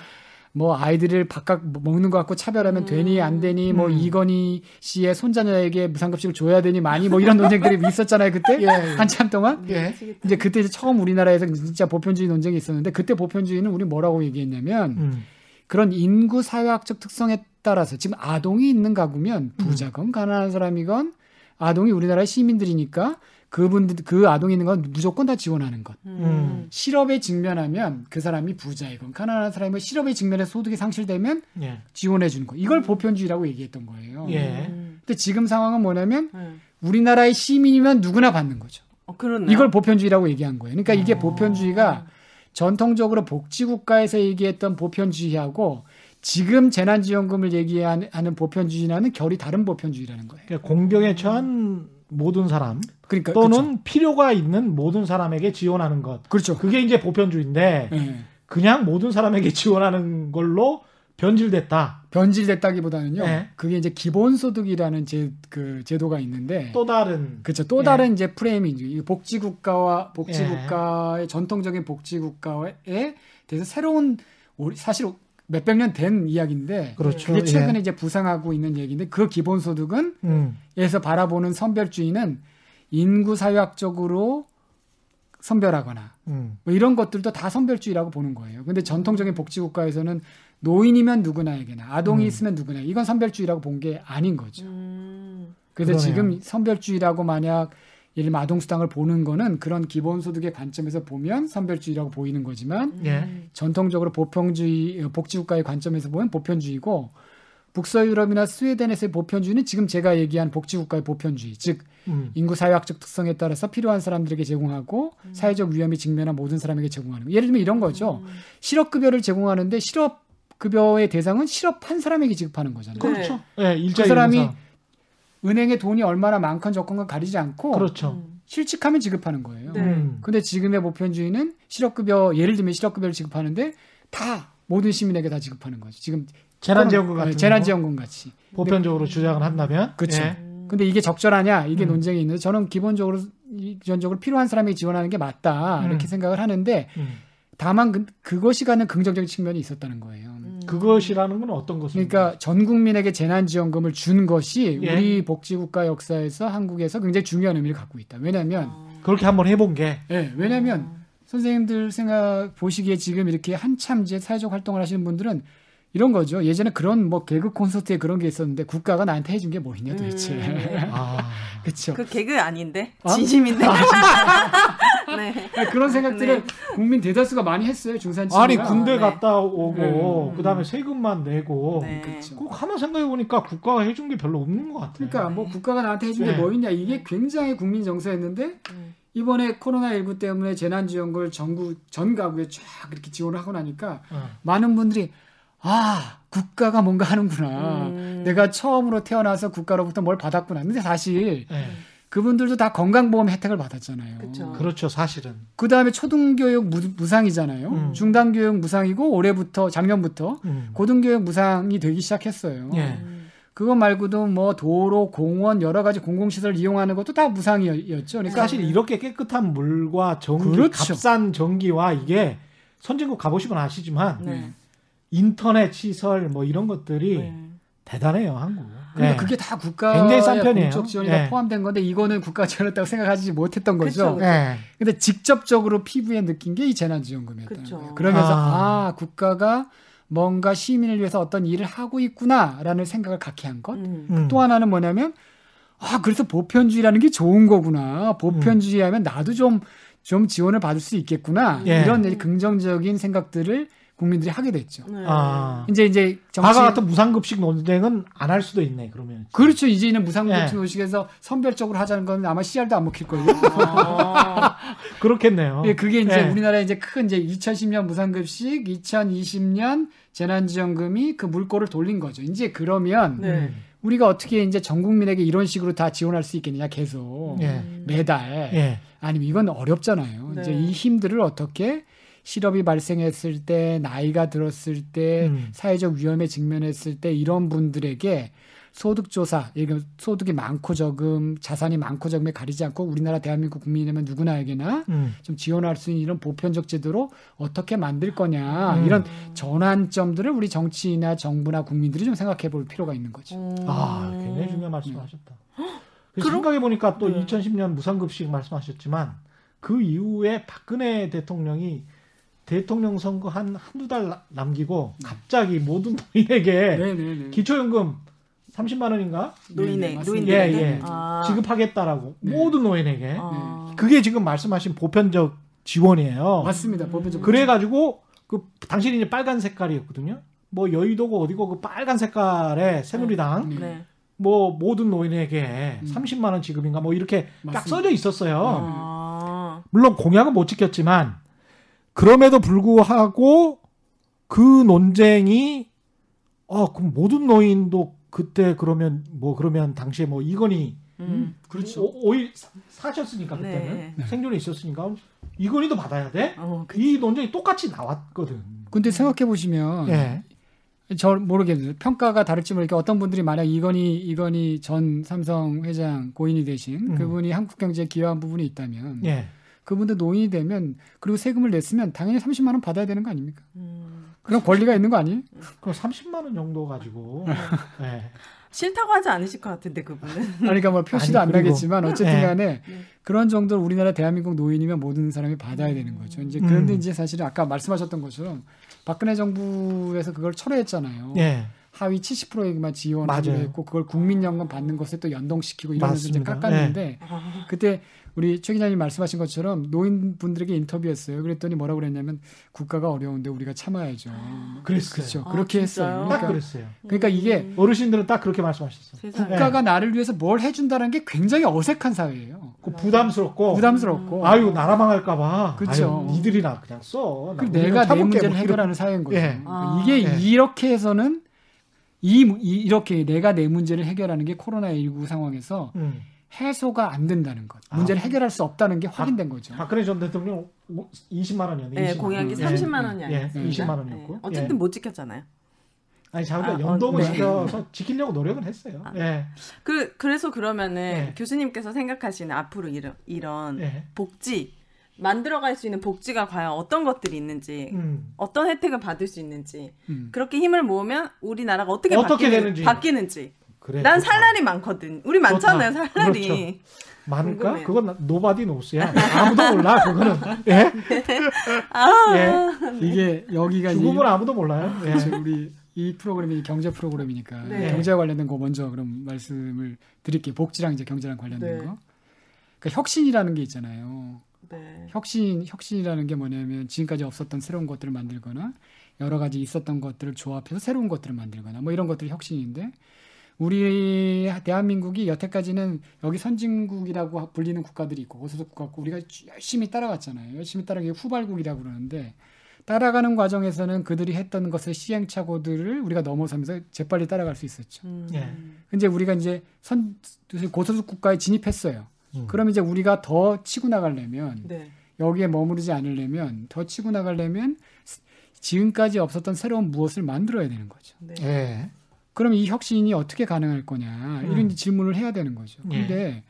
뭐 아이들을 바깥 먹는 것 같고 차별하면 되니 안 되니 뭐 음. 이건희 씨의 손자녀에게 무상급식을 줘야 되니 많이 뭐 이런 논쟁들이 있었잖아요 그때 예. 한참 동안 예. 이제 그때 이제 처음 우리나라에서 진짜 보편주의 논쟁이 있었는데 그때 보편주의는 우리 뭐라고 얘기했냐면 음. 그런 인구 사회학적 특성에 따라서 지금 아동이 있는 가구면 부자건 가난한 사람이건 아동이 우리나라의 시민들이니까 그분들 그 아동이 있는 건 무조건 다 지원하는 것. 음. 실업에 직면하면 그 사람이 부자이건 가난한 사람이건 실업에 직면해 소득이 상실되면 예. 지원해 주는 거. 이걸 보편주의라고 얘기했던 거예요. 예. 음. 근데 지금 상황은 뭐냐면 음. 우리나라의 시민이면 누구나 받는 거죠. 어. 이걸 보편주의라고 얘기한 거예요. 그러니까 이게 어. 보편주의가 전통적으로 복지국가에서 얘기했던 보편주의하고 지금 재난지원금을 얘기하는 보편주의와는 결이 다른 보편주의라는 거예요. 그러니까 공경에 처한 모든 사람 그러니까 또는 필요가 있는 모든 사람에게 지원하는 것. 그렇죠. 그게 이제 보편주의인데 예. 그냥 모든 사람에게 지원하는 걸로 변질됐다. 변질됐다기보다는요. 네. 그게 이제 기본소득이라는 제, 그 제도가 있는데 또 다른 그렇죠. 또 예. 다른 이제 프레임이죠. 이 복지국가와 복지국가의 전통적인 복지국가에 대해서 새로운 사실 몇백 년 된 이야기인데 그렇죠. 그게 최근에 예. 이제 부상하고 있는 얘기인데 그 기본소득은 음. 에서 바라보는 선별주의는 인구 사회학적으로 선별하거나 음. 뭐 이런 것들도 다 선별주의라고 보는 거예요. 근데 전통적인 복지국가에서는 노인이면 누구나에게나 아동이 음. 있으면 누구나 이건 선별주의라고 본 게 아닌 거죠. 음. 그래서 그러네요. 지금 선별주의라고 만약 예를 들면 아동수당을 보는 거는 그런 기본소득의 관점에서 보면 선별주의라고 보이는 거지만 예. 전통적으로 보편주의 어, 복지국가의 관점에서 보면 보편주의고 북서유럽이나 스웨덴에서의 보편주의는 지금 제가 얘기한 복지국가의 보편주의 즉 음. 인구 사회학적 특성에 따라서 필요한 사람들에게 제공하고 사회적 위험이 직면한 모든 사람에게 제공하는 거. 예를 들면 이런 거죠. 실업급여를 제공하는데 실업급여의 대상은 실업한 사람에게 지급하는 거잖아요. 네. 그렇죠. 예, 일자리 그 사람이 인사. 은행에 돈이 얼마나 많건 적건 가리지 않고 그렇죠. 음. 실직하면 지급하는 거예요. 네. 음. 근데 지금의 보편주의는 실업급여 예를 들면 실업급여를 지급하는데 다 모든 시민에게 다 지급하는 거죠. 지금 재난지원금 코로나- 같은 네, 재난지원금 같이. 거 보편적으로 주장을 한다면 그쵸. 예. 근데 이게 적절하냐 이게 음. 논쟁이 있는데 저는 기본적으로 기본적으로 필요한 사람에게 지원하는 게 맞다 음. 이렇게 생각을 하는데 음. 다만 그, 그것이 갖는 긍정적인 측면이 있었다는 거예요. 음. 그것이라는 건 어떤 것입니까? 그러니까 전 국민에게 재난지원금을 준 것이 예. 우리 복지국가 역사에서 한국에서 굉장히 중요한 의미를 갖고 있다. 왜냐하면 어. 그렇게 한번 해본 게 예, 왜냐하면 선생님들 생각 보시기에 지금 이렇게 한참 이제 사회적 활동을 하시는 분들은 이런 거죠. 예전에 그런 뭐 개그 콘서트에 그런 게 있었는데 국가가 나한테 해준 게 뭐냐 도대체. 음. 아, 그렇죠. 그 개그 아닌데 어? 진심인데. 네. 그런 생각들을 네. 국민 대다수가 많이 했어요. 중산층. 아니 군대 네. 갔다 오고 음. 그다음에 세금만 내고 네. 그렇죠. 꼭 하나 생각해 보니까 국가가 해준 게 별로 없는 것 같아요. 그러니까 뭐 국가가 나한테 해준 게 네. 뭐 있냐 이게 굉장히 국민 정서였는데 음. 이번에 코로나 19 때문에 재난지원금을 전국 전 가구에 쫙 이렇게 지원을 하고 나니까 어. 많은 분들이 아 국가가 뭔가 하는구나. 음. 내가 처음으로 태어나서 국가로부터 뭘 받았구나. 근데 사실 예. 그분들도 다 건강보험 혜택을 받았잖아요. 그쵸. 그렇죠 사실은. 그 다음에 초등교육 무, 무상이잖아요. 음. 중단교육 무상이고 올해부터 작년부터 음. 고등교육 무상이 되기 시작했어요. 예. 음. 그거 말고도 뭐 도로, 공원 여러 가지 공공시설 이용하는 것도 다 무상이었죠. 그러니까 사실 이렇게 깨끗한 물과 전기, 그렇죠. 값싼 전기와 이게 선진국 가보시면 아시지만 네. 인터넷 시설 뭐 이런 것들이 네. 대단해요 한국. 그러니까 예. 그게 다 국가의 굉장히 싼 편이에요. 공적 지원이 다 예. 포함된 건데 이거는 국가 지원했다고 생각하지 못했던 거죠. 그쵸. 예. 근데 직접적으로 피부에 느낀 게 이 재난지원금이었다는 그쵸. 거예요. 그러면서 아. 아. 국가가 뭔가 시민을 위해서 어떤 일을 하고 있구나라는 생각을 갖게 한 것. 음. 음. 또 하나는 뭐냐면 아 그래서 보편주의라는 게 좋은 거구나. 보편주의하면 나도 좀좀 지원을 받을 수 있겠구나. 예. 이런 긍정적인 생각들을 국민들이 하게 됐죠. 네. 아. 이제 이제 정치 과거 같은 무상급식 논쟁은 안 할 수도 있네 그러면. 그렇죠. 이제는 무상급식 예. 노식에서 선별적으로 하자는 건 아마 씨알도 안 먹힐 걸요. 아. 그렇겠네요. 예, 그게 이제 예. 우리나라에 이제 큰 이제 2010년 무상급식, 2020년 재난지원금이 그 물꼬를 돌린 거죠. 이제 그러면 네. 음. 우리가 어떻게 이제 전 국민에게 이런 식으로 다 지원할 수 있겠느냐 계속 예. 매달 예. 아니면 이건 어렵잖아요. 네. 이제 이 힘들을 어떻게 실업이 발생했을 때 나이가 들었을 때 음. 사회적 위험에 직면했을 때 이런 분들에게 소득 조사, 소득이 많고 적음, 자산이 많고 적음에 가리지 않고 우리나라 대한민국 국민이라면 누구나에게나 음. 좀 지원할 수 있는 이런 보편적 제도로 어떻게 만들 거냐 음. 이런 전환점들을 우리 정치나 정부나 국민들이 좀 생각해 볼 필요가 있는 거죠. 아, 굉장히 중요한 말씀하셨다. 그럼- 생각해 보니까 또 네. 2010년 무상급식 말씀하셨지만 그 이후에 박근혜 대통령이 대통령 선거 한 한두 달 나- 남기고 갑자기 모든 노인에게 네네네. 기초연금 30만 원인가 노인의 네, 맞습니다. 노인들에게 예, 예. 아. 지급하겠다라고 네. 모든 노인에게 아. 그게 지금 말씀하신 보편적 지원이에요. 맞습니다. 보편적 그래 가지고 그 당신이 이제 빨간 색깔이었거든요. 뭐 여의도고 어디고 그 빨간 색깔의 새누리당 네. 네. 뭐 모든 노인에게 음. 30만 원 지급인가 뭐 이렇게 딱 맞습니다. 써져 있었어요. 아. 물론 공약은 못 지켰지만 그럼에도 불구하고 그 논쟁이 어 그럼 모든 노인도 그때 그러면 뭐 그러면 당시에 뭐 이건희 음. 그렇죠. 오, 오일 사- 사셨으니까 그때는 네. 생존에 있었으니까 이건희도 받아야 돼? 어, 그, 이 논쟁이 똑같이 나왔거든. 근데 생각해 보시면 예. 저 모르겠어요. 평가가 다를지 모르니까 어떤 분들이 만약 이건희 이건희 전 삼성 회장 고인이 되신 음. 그분이 한국 경제에 기여한 부분이 있다면 예. 그분도 노인이 되면 그리고 세금을 냈으면 당연히 30만 원 받아야 되는 거 아닙니까? 음. 그런 권리가 있는 거 아니에요? 그럼 30만 원 정도 가지고 예. 싫다고 하지 않으실 것 같은데 그분은. 아니, 그러니까 뭐 표시도 아니, 안 그리고- 나겠지만 어쨌든 네. 간에 네. 그런 정도로 우리나라 대한민국 노인이면 모든 사람이 받아야 되는 거죠. 이제 그런데 음. 이제 사실은 아까 말씀하셨던 것처럼 박근혜 정부에서 그걸 철회했잖아요. 예. 하위 70%에게만 지원을. 했고 그걸 국민연금 받는 것에 또 연동시키고 이러면서 이제 맞습니다. 깎았는데 아. 그때 우리 최 기자님 말씀하신 것처럼 노인분들에게 인터뷰했어요. 그랬더니 뭐라고 그랬냐면 국가가 어려운데 우리가 참아야죠. 그랬어요. 그렇죠. 아, 그렇게 진짜요? 했어요. 딱 그러니까, 그랬어요. 그러니까 이게 음. 어르신들은 딱 그렇게 말씀하셨어요. 세상에. 국가가 나를 위해서 뭘 해준다는 게 굉장히 어색한 사회예요. 그 부담스럽고 부담스럽고. 아유 나라 망할까 봐. 그쵸. 아유, 니들이나 그냥 써. 나그 내가 내. 문제를 뭐 해결하는 사회인 거죠. 예. 아. 이게 예. 이렇게 해서는 이, 이- 이렇게 내가 내 문제를 해결하는 게 코로나 19 상황에서 이런. 음. 해소가 안 된다는 것. 아. 문제를 해결할 수 없다는 게 확인된 거죠. 박근혜 전 대통령 20만 원이었네. 네, 20만 공약이 원. 예. 30만 원이 예, 아니었습니까? 20만 원이었고. 네. 어쨌든 예. 못 지켰잖아요. 아니 자기가 아, 연동을 어, 네. 시켜서 지키려고 노력은 했어요. 아. 예. 그 그래서 그러면은 네. 교수님께서 생각하시는 앞으로 이런 이런 예. 복지 만들어갈 수 있는 복지가 과연 어떤 것들이 있는지 음. 어떤 혜택을 받을 수 있는지 음. 그렇게 힘을 모으면 우리나라가 어떻게, 어떻게 바뀌는, 되는지. 바뀌는지 그래. 난 좋다. 살 날이 많거든 우리 많잖아요. 살 날이 많을까? 궁금해요. 그건 nobody knows야. 아무도 몰라. 그거는. 예. 아 예. 이게 여기가 죽음을 아무도 몰라요. 예. 그래서 우리 이 프로그램이 경제 프로그램이니까 네. 경제와 관련된 거 먼저 그럼 말씀을 드릴게요. 복지랑 이제 경제랑 관련된 네. 거. 그러니까 혁신이라는 게 있잖아요. 네. 혁신 혁신이라는 게 뭐냐면 지금까지 없었던 새로운 것들을 만들거나 여러 가지 있었던 것들을 조합해서 새로운 것들을 만들거나 뭐 이런 것들이 혁신인데 우리 대한민국이 여태까지는 여기 선진국이라고 불리는 국가들이 있고 고소득 국가 있고 우리가 열심히 따라갔잖아요. 열심히 따라가기 후발국이라고 그러는데 따라가는 과정에서는 그들이 했던 것의 시행착오들을 우리가 넘어서면서 재빨리 따라갈 수 있었죠. 음. 예. 근데 우리가 이제 선 고소득 국가에 진입했어요. 음. 그럼 이제 우리가 더 치고 나가려면 네. 여기에 머무르지 않으려면 더 치고 나가려면 스- 지금까지 없었던 새로운 무엇을 만들어야 되는 거죠. 네. 예. 그럼 이 혁신이 어떻게 가능할 거냐 이런 음. 질문을 해야 되는 거죠. 예. 근데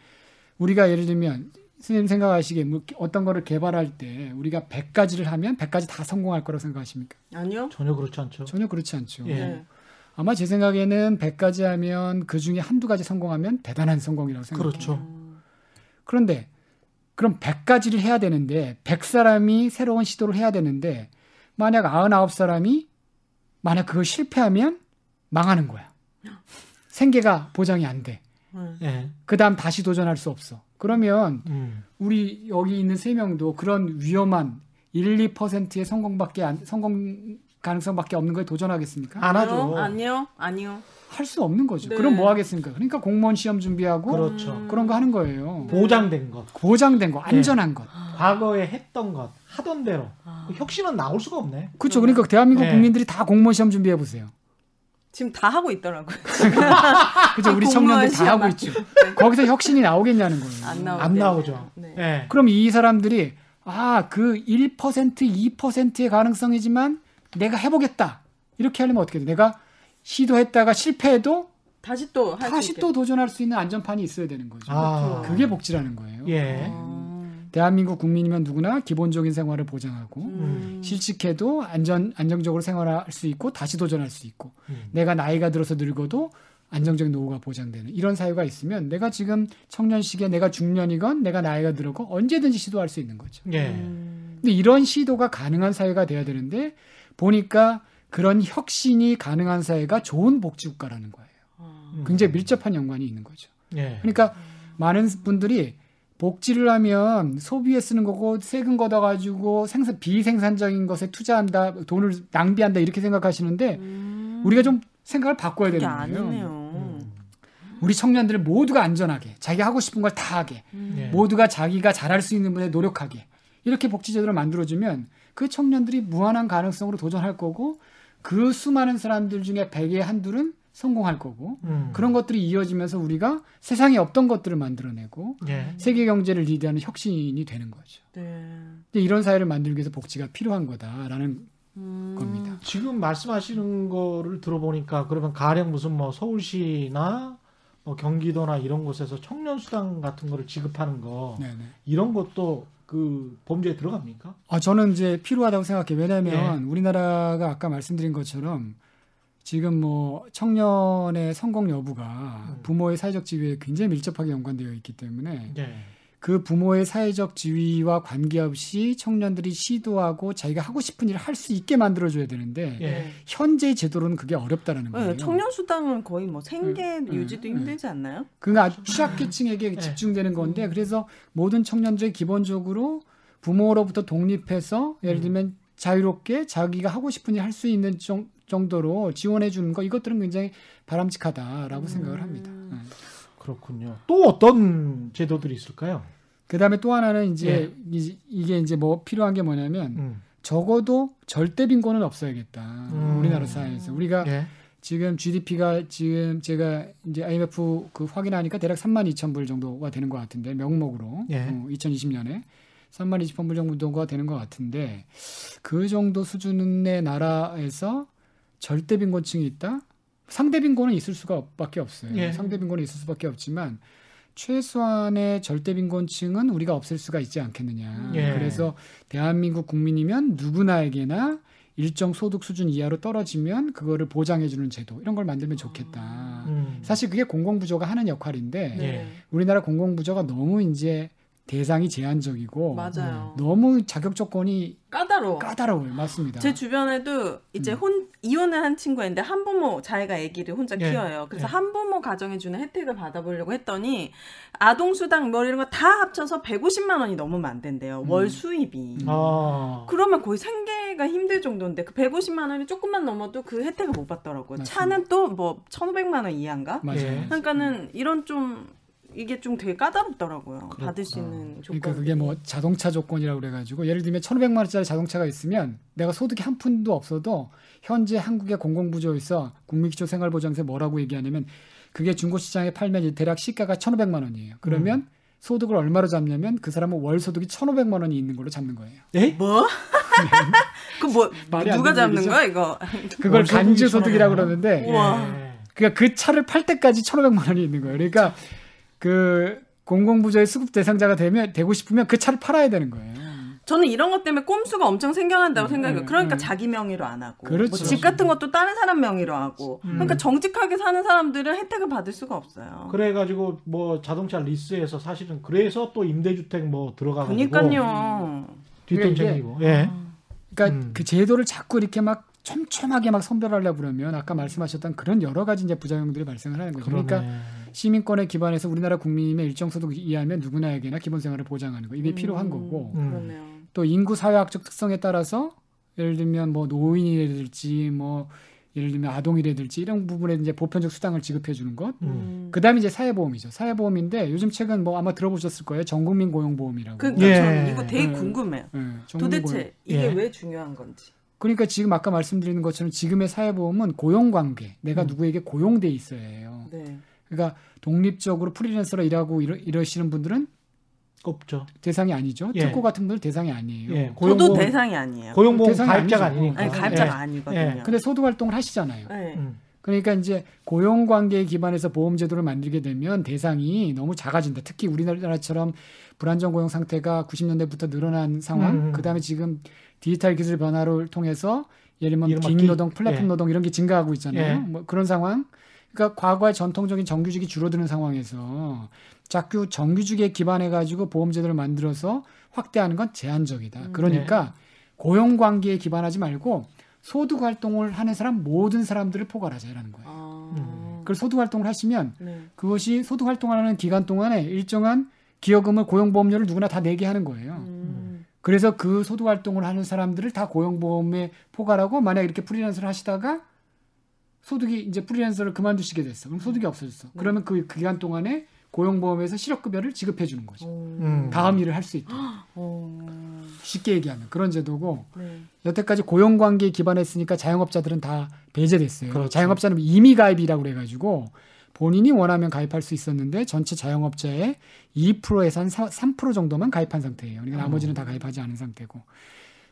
우리가 예를 들면 선생님 생각하시기에 뭐 어떤 거를 개발할 때 우리가 100가지를 하면 100가지 다 성공할 거라고 생각하십니까? 아니요. 전혀 그렇지 않죠. 전혀 그렇지 않죠. 예. 네. 아마 제 생각에는 100가지 하면 그 중에 한두 가지 성공하면 대단한 성공이라고 생각해요. 그렇죠. 음. 그런데 그럼 100가지를 해야 되는데 100사람이 새로운 시도를 해야 되는데 만약 99사람이 만약 그걸 실패하면 망하는 거야. 생계가 보장이 안 돼. 음. 예. 그다음 다시 도전할 수 없어. 그러면 음. 우리 여기 있는 세 명도 그런 위험한 1, 2%의 성공밖에 안, 성공 가능성밖에 없는 거에 도전하겠습니까? 안 하죠. 아니요. 아니요. 할 수 없는 거죠. 네. 그럼 뭐 하겠습니까? 그러니까 공무원 시험 준비하고 그렇죠. 음. 그런 거 하는 거예요. 보장된 것, 보장된 거, 안전한 것. 과거에 했던 것, 하던 대로 아. 그 혁신은 나올 수가 없네. 그렇죠. 그러니까 대한민국 네. 국민들이 다 공무원 시험 준비해 보세요. 지금 다 하고 있더라고요. 그죠? 우리 청년들 다 하고 있죠. 거기서 혁신이 나오겠냐는 거예요. 안. 안 나오죠. 네. 예. 그럼 이 사람들이 아, 그 1%, 2%의 가능성이지만 내가 해보겠다. 이렇게 하려면 어떻게 돼? 내가 시도했다가 실패해도 다시 또 다시. 또 도전할 수 있는 안전판이 있어야 되는 거죠. 아. 그게 복지라는 거예요. 예. 아. 대한민국 국민이면 누구나 기본적인 생활을 보장하고 음. 실직해도 안전 안정적으로 생활할 수 있고 다시 도전할 수 있고 음. 내가 나이가 들어서 늙어도 안정적인 노후가 보장되는 이런 사회가 있으면 내가 지금 청년 시기에 내가 중년이건 내가 나이가 들었고 언제든지 시도할 수 있는 거죠. 예. 음. 근데 이런 시도가 가능한 사회가 돼야 되는데 보니까 그런 혁신이 가능한 사회가 좋은 복지 국가라는 거예요. 아. 음. 굉장히 밀접한 연관이 있는 거죠. 예. 그러니까 많은 분들이 복지를 하면 소비에 쓰는 거고 세금 걷어 가지고 생산 비생산적인 것에 투자한다 돈을 낭비한다 이렇게 생각하시는데 음. 우리가 좀 생각을 바꿔야 되는 거예요. 아니네요. 음. 우리 청년들 모두가 안전하게 자기 하고 싶은 걸 다 하게 음. 예. 모두가 자기가 잘할 수 있는 분에 노력하게 이렇게 복지 제도를 만들어주면 그 청년들이 무한한 가능성으로 도전할 거고 그 수많은 사람들 중에 100에 한둘은 성공할 거고 음. 그런 것들이 이어지면서 우리가 세상에 없던 것들을 만들어내고 예. 세계 경제를 리드하는 혁신이 되는 거죠. 네. 이런 사회를 만들기 위해서 복지가 필요한 거다라는 음. 겁니다. 지금 말씀하시는 거를 들어보니까 그러면 가령 무슨 뭐 서울시나 뭐 경기도나 이런 곳에서 청년 수당 같은 거를 지급하는 거 네네. 이런 것도 그 범죄에 들어갑니까? 아, 저는 이제 필요하다고 생각해요. 왜냐하면 우리나라가 아까 말씀드린 것처럼 지금 뭐 청년의 성공 여부가 음. 부모의 사회적 지위에 굉장히 밀접하게 연관되어 있기 때문에 예. 그 부모의 사회적 지위와 관계없이 청년들이 시도하고 자기가 하고 싶은 일을 할 수 있게 만들어줘야 되는데 예. 현재 제도로는 그게 어렵다라는 거예요. 네, 청년 수당은 거의 뭐 생계 음, 유지도 음, 힘들지 않나요? 그가 아주 취약계층에게 네. 집중되는 건데 그래서 모든 청년들이 기본적으로 부모로부터 독립해서 예를 들면 자유롭게 자기가 하고 싶은 일 할 수 있는 정, 정도로 지원해 주는 거 이것들은 굉장히 바람직하다라고 생각을 합니다. 네. 그렇군요. 또 어떤 제도들이 있을까요? 그다음에 또 하나는 이제 이, 이게 이제 뭐 필요한 게 뭐냐면 음. 적어도 절대 빈곤은 없어야겠다. 음. 우리나라 사회에서 우리가 예. 지금 GDP가 지금 제가 이제 IMF 그 확인하니까 대략 3만 2천 불 정도가 되는 것 같은데 명목으로 예. 어, 2020년에 3만 2천 불 정도가 되는 것 같은데 그 정도 수준의 나라에서 절대 빈곤층이 있다? 상대 빈곤은 있을 수가 밖에 없어요. 예. 상대 빈곤은 있을 수밖에 없지만 최소한의 절대 빈곤층은 우리가 없앨 수가 있지 않겠느냐. 예. 그래서 대한민국 국민이면 누구나에게나 일정 소득 수준 이하로 떨어지면 그거를 보장해주는 제도 이런 걸 만들면 좋겠다. 음. 사실 그게 공공부조가 하는 역할인데 예. 우리나라 공공부조가 너무 이제 대상이 제한적이고 맞아요. 너무 자격 조건이 까다로워. 까다로워요. 맞습니다. 제 주변에도 이제 음. 혼 이혼을 한 친구가 있는데 한부모 자기가 아기를 혼자 예. 키워요. 그래서 예. 한부모 가정에 주는 혜택을 받아보려고 했더니 아동 수당 뭐 이런 거 다 합쳐서 150만 원이 넘으면 안 된대요. 음. 월 수입이. 아. 그러면 거의 생계가 힘들 정도인데 그 150만 원이 조금만 넘어도 그 혜택을 못 받더라고요. 맞습니다. 차는 또 뭐 1,500만 원 이하인가? 맞아요. 예. 그러니까는 이런 좀 이게 좀 되게 까다롭더라고요. 그렇구나. 받을 수 있는 조건. 그러니까 그게 뭐 자동차 조건이라고 그래가지고 예를 들면 1,500만 원짜리 자동차가 있으면 내가 소득이 한 푼도 없어도 현재 한국의 공공부조에서 국민기초 생활보장세 뭐라고 얘기하냐면 그게 중고시장에 팔면 대략 시가가 1,500만 원이에요. 그러면 음. 소득을 얼마로 잡냐면 그 사람은 월 소득이 1,500만 원이 있는 걸로 잡는 거예요. 예? 뭐? 그뭐 안 누가 잡는 얘기죠? 거야 이거? 그걸 간주 소득이라고 1,500만 원? 그러는데. 예. 그러니까 그 차를 팔 때까지 1,500만 원이 있는 거예요. 그러니까 그 공공부조의 수급 대상자가 되면 되고 싶으면 그 차를 팔아야 되는 거예요. 저는 이런 것 때문에 꼼수가 엄청 생겨난다고 음, 생각해요. 음, 그러니까 음. 자기 명의로 안 하고, 그렇죠. 뭐집 같은 것도 다른 사람 명의로 하고, 음. 그러니까 정직하게 사는 사람들은 혜택을 받을 수가 없어요. 그래 가지고 뭐 자동차 리스에서 사실은 그래서 또 임대주택 뭐 들어가 가지고 그러니까요. 뒷돈 챙기고 예. 그러니까 음. 그 제도를 자꾸 이렇게 막 촘촘하게 막 선별하려고 그러면 아까 말씀하셨던 그런 여러 가지 이제 부작용들이 발생을 하는 거죠. 그러니까 그러네. 시민권에 기반해서 우리나라 국민의 일정 소득 이하면 누구나에게나 기본 생활을 보장하는 거 이게 음, 필요한 거고 음. 그러네요. 또 인구 사회학적 특성에 따라서 예를 들면 뭐 노인이라든지 뭐 예를 들면 아동이라든지 이런 부분에 이제 보편적 수당을 지급해 주는 것. 음. 그다음에 이제 사회보험이죠. 사회보험인데 요즘 최근 뭐 아마 들어보셨을 거예요. 전국민 고용보험이라고. 그 예. 저는 이거 되게 음. 궁금해요. 예, 고용. 도대체 이게 예. 왜 중요한 건지. 그러니까 지금 아까 말씀드리는 것처럼 지금의 사회보험은 고용관계, 내가 음. 누구에게 고용돼 있어야 해요. 네. 그러니까 독립적으로 프리랜서로 일하고 이러, 이러 시는 분들은 없죠. 대상이 아니죠. 예. 특고 같은 분들 대상이 아니에요. 예. 저도 고용보험 대상이 아니에요. 고용보험 가입자가 아니죠. 아니니까. 아니 가입자가 예. 아니거든요. 예. 근데 소득 활동을 하시잖아요. 네. 음. 그러니까 이제 고용 관계에 기반해서 보험 제도를 만들게 되면 대상이 너무 작아진다. 특히 우리나라처럼 불안정 고용 상태가 90년대부터 늘어난 상황, 음. 그다음에 지금 디지털 기술 변화를 통해서 예를 들면 기- 노동, 플랫폼 예. 노동 이런 게 증가하고 있잖아요. 예. 뭐 그런 상황. 그러니까 과거의 전통적인 정규직이 줄어드는 상황에서 자꾸 정규직에 기반해 가지고 보험 제도를 만들어서 확대하는 건 제한적이다. 음, 그러니까 고용 관계에 기반하지 말고 소득 활동을 하는 사람 모든 사람들을 포괄하자라는 거예요. 아. 음. 그걸 소득 활동을 하시면 네. 그것이 소득 활동하는 기간 동안에 일정한 기여금을 고용보험료를 누구나 다 내게 하는 거예요. 음. 그래서 그 소득 활동을 하는 사람들을 다 고용보험에 포괄하고 만약 이렇게 프리랜서를 하시다가 소득이 이제 프리랜서를 그만두시게 됐어. 그럼 소득이 없어졌어. 그러면 그, 그 기간 동안에 고용보험에서 실업급여를 지급해 주는 거죠. 오. 다음 일을 할 수 있도록. 오. 쉽게 얘기하면 그런 제도고 네. 여태까지 고용 관계에 기반했으니까 자영업자들은 다 배제됐어요. 그렇죠. 자영업자는 임의 가입이라고 그래가지고 본인이 원하면 가입할 수 있었는데 전체 자영업자의 2%에서 한 3% 정도만 가입한 상태예요. 그러니까 나머지는 다 가입하지 않은 상태고.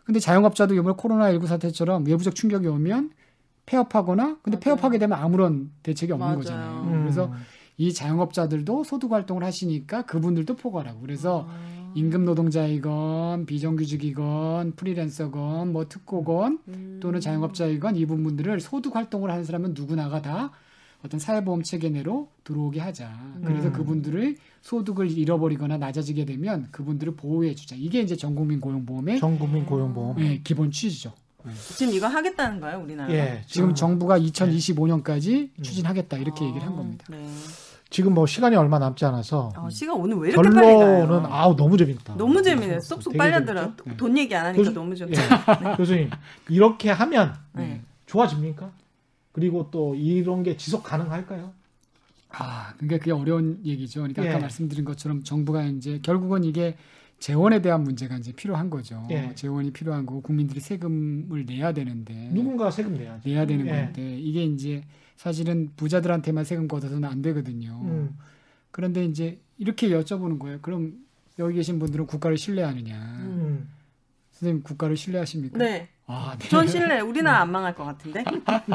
근데 자영업자도 이번에 코로나19 사태처럼 외부적 충격이 오면 폐업하거나 근데 맞아요. 폐업하게 되면 아무런 대책이 없는 맞아요. 거잖아요. 음. 그래서 이 자영업자들도 소득 활동을 하시니까 그분들도 포괄하고 그래서 아. 임금 노동자이건 비정규직이건 프리랜서건 뭐 특고건 음. 또는 자영업자이건 이 부분들을 소득 활동을 하는 사람은 누구나가 다 어떤 사회보험 체계 내로 들어오게 하자. 그래서 음. 그분들의 소득을 잃어버리거나 낮아지게 되면 그분들을 보호해 주자. 이게 이제 전국민 고용보험의 전국민 고용보험. 예, 기본 취지죠. 지금 이거 하겠다는 거예요, 우리나라? 예, 지금 정부가 2025년까지 음. 추진하겠다 이렇게 얘기를 한 겁니다. 네. 지금 뭐 시간이 얼마 남지 않아서 아, 시간 오늘 왜 이렇게 빨리 결론은 가요? 아우 너무 재밌다. 너무 재미네. 쏙쏙 빨려들어. 재밌죠? 네. 돈 얘기 안 하니까 교수- 너무 좋다. 예. 네. 교수님 이렇게 하면 네. 좋아집니까? 그리고 또 이런 게 지속 가능할까요? 아, 그러니까 그게 어려운 얘기죠. 그러니까 아까 예. 말씀드린 것처럼 정부가 이제 결국은 이게 재원에 대한 문제가 이제 필요한 거죠. 예. 재원이 필요한 거고 국민들이 세금을 내야 되는데 누군가 세금 내야죠. 내야 되는 예. 건데 이게 이제 사실은 부자들한테만 세금 걷어서는 안 되거든요. 음. 그런데 이제 이렇게 여쭤보는 거예요. 그럼 여기 계신 분들은 국가를 신뢰하느냐? 음. 선생님 국가를 신뢰하십니까? 네. 아, 네. 전 신뢰. 우리나라 안 망할 것 같은데.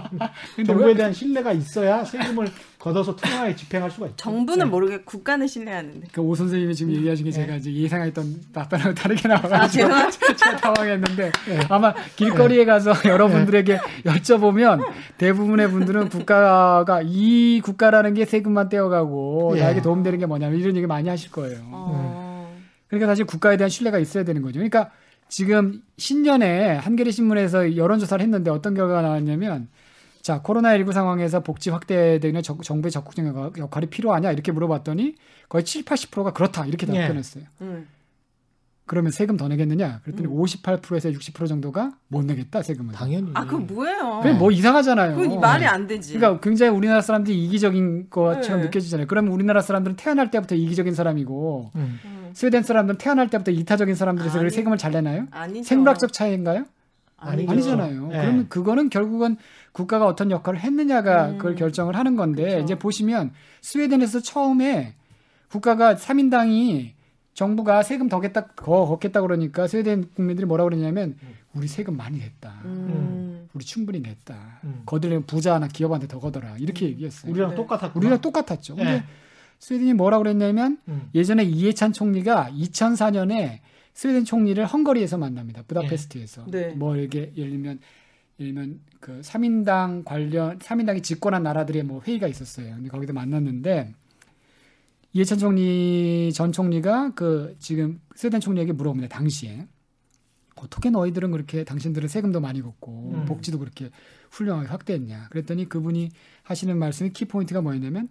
정부에 왜- 대한 신뢰가 있어야 세금을 걷어서 투명하게 집행할 수가 있죠. 정부는 네. 모르게 국가는 신뢰하는데. 그오 선생님이 지금 얘기하신 게 예. 제가 이제 예상했던 답변하고 다르게 아, 나와가지고 죄송합니다. 제가 당황했는데 예. 아마 길거리에 가서 여러분들에게 여쭤보면 대부분의 분들은 국가가 이 국가라는 게 세금만 떼어가고 예. 나에게 도움되는 게 뭐냐면 이런 얘기 많이 하실 거예요. 어. 그러니까 사실 국가에 대한 신뢰가 있어야 되는 거죠. 그러니까 지금 신년에 한겨레 신문에서 여론 조사를 했는데 어떤 결과가 나왔냐면 자 코로나19 상황에서 복지 확대되는 정- 정부의 적극적 역- 역할이 필요하냐 이렇게 물어봤더니 거의 7, 80%가 그렇다 이렇게 예. 답변했어요. 음. 그러면 세금 더 내겠느냐? 그랬더니 음. 58%에서 60% 정도가 못 내겠다 세금을. 당연히. 아, 그거 뭐예요? 그게 뭐 이상하잖아요. 그거 말이 안 되지. 그러니까 굉장히 우리나라 사람들이 이기적인 것처럼 네. 느껴지잖아요. 그러면 우리나라 사람들은 태어날 때부터 이기적인 사람이고 음. 음. 스웨덴 사람들은 태어날 때부터 이타적인 사람들에서 아니. 세금을 잘 내나요? 아니죠. 생물학적 차이인가요? 아니죠. 아니잖아요. 네. 그러면 그거는 결국은 국가가 어떤 역할을 했느냐가 음. 그걸 결정을 하는 건데 그쵸. 이제 보시면 스웨덴에서 처음에 국가가 3인당이 정부가 세금 더 겠다 더 걷겠다 그러니까 스웨덴 국민들이 뭐라 그러냐면 음. 우리 세금 많이 냈다. 음. 우리 충분히 냈다. 음. 거들려면 부자나 기업한테 더 걷어라. 이렇게 얘기했어요. 우리랑 네. 똑같았고. 우리랑 똑같았죠. 근데 예. 스웨덴이 뭐라 그랬냐면 음. 예전에 이해찬 총리가 2004년에 스웨덴 총리를 헝가리에서 만납니다. 부다페스트에서. 네. 뭐 이렇게 예를 들면 예를 들면 그 3인당 관련 3인당이 집권한 나라들의 뭐 회의가 있었어요. 근데 거기서 만났는데 이해찬 총리 전 총리가 그 지금 스웨덴 총리에게 물어봅니다. 당시에 어떻게 너희들은 그렇게 당신들은 세금도 많이 걷고 음. 복지도 그렇게 훌륭하게 확대했냐. 그랬더니 그분이 하시는 말씀이 키 포인트가 뭐였냐면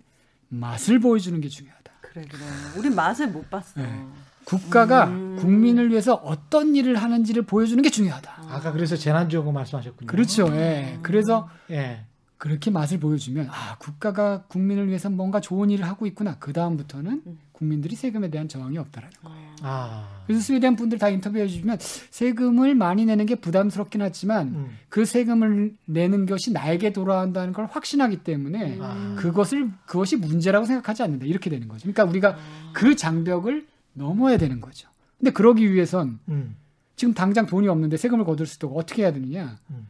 맛을 보여주는 게 중요하다. 그래 그래. 우린 맛을 못 봤어. 네. 국가가 음. 국민을 위해서 어떤 일을 하는지를 보여주는 게 중요하다. 아까 그래서 재난지원금 말씀하셨군요. 그렇죠. 예. 그래서 예. 그렇게 맛을 보여주면 아 국가가 국민을 위해서 뭔가 좋은 일을 하고 있구나. 그 다음부터는 음. 국민들이 세금에 대한 저항이 없다라는. 거. 아. 아. 그래서 스웨덴 분들 다 인터뷰해 주시면 세금을 많이 내는 게 부담스럽긴 하지만 음. 그 세금을 내는 것이 나에게 돌아온다는 걸 확신하기 때문에 아. 그것을 그것이 문제라고 생각하지 않는다. 이렇게 되는 거죠. 그러니까 우리가 그 장벽을 넘어야 되는 거죠. 근데 그러기 위해선 음. 지금 당장 돈이 없는데 세금을 거둘 수도 없고 어떻게 해야 되느냐? 음.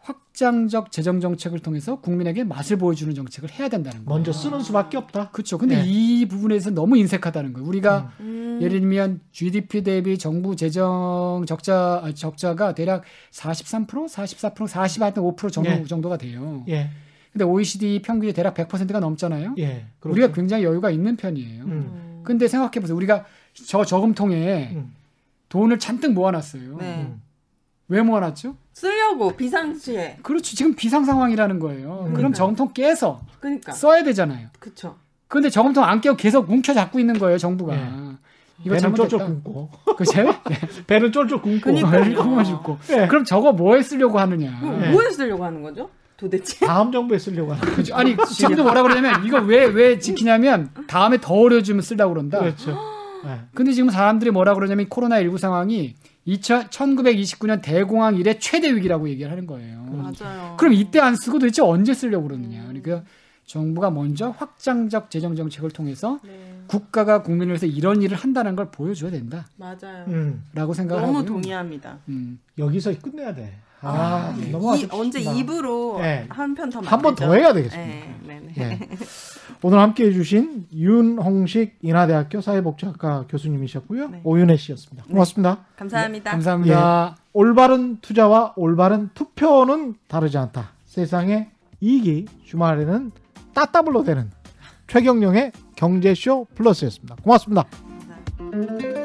확장적 재정 정책을 통해서 국민에게 맛을 보여주는 정책을 해야 된다는 거예요. 먼저 쓰는 수밖에 없다. 그렇죠. 근데 네. 이 부분에서 너무 인색하다는 거예요. 우리가 음. 예를 들면 GDP 대비 정부 재정 적자 아, 적자가 대략 43%, 44%, 45% 정도 예. 정도가 돼요. 예, 근데 OECD 평균이 대략 100%가 넘잖아요. 예. 그렇죠. 우리가 굉장히 여유가 있는 편이에요. 음. 음. 근데 생각해 보세요. 우리가 저 저금통에 음. 돈을 잔뜩 모아놨어요. 네. 음. 왜 모아놨죠? 쓰려고 비상시에. 그렇죠. 지금 비상 상황이라는 거예요. 그럼 그러니까요. 저금통 깨서 그러니까. 써야 되잖아요. 그쵸. 근데 저금통 안 깨고 계속 뭉쳐 잡고 있는 거예요, 정부가. 예. 이거 배는 쫄쫄. 굶고 그죠? 배는 쫄쫄 굶고 그러니까요. 굶어 죽고. 예. 그럼 저거 뭐에 쓰려고 하느냐? 그럼 네. 뭐에 쓰려고 하는 거죠? 도대체? 다음 정부에 쓰려고 하는 그죠? 아니 지금도 뭐라 그러냐면 이거 왜 왜 지키냐면 다음에 더 어려워지면 쓰려고 그런다. 그렇죠. 예. 근데 지금 사람들이 뭐라 그러냐면 코로나 19 상황이 2000, 1929년 대공황 이래 최대 위기라고 얘기를 하는 거예요. 맞아요. 그럼 이때 안 쓰고 도대체 언제 쓰려고 그러느냐? 그러니까 정부가 먼저 확장적 재정 정책을 통해서 네. 국가가 국민을 위해서 이런 일을 한다는 걸 보여줘야 된다라고 맞아요. 음. 생각을 너무 하고요. 동의합니다. 음. 여기서 끝내야 돼. 아, 이, 넘어가십시다. 언제 2부로 네. 한편 더 한 번 더 해야 되겠습니다. 네, 네, 네. 예. 오늘 함께 해주신 윤홍식 인하대학교 사회복지학과 교수님이셨고요. 네. 오윤혜 씨였습니다. 고맙습니다. 감사합니다. 감사합니다. 올바른 투자와 올바른 투표는 다르지 않다. 세상의 이익이 주말에는 따따블로 되는 최경영의 경제쇼 플러스였습니다. 고맙습니다. 감사합니다.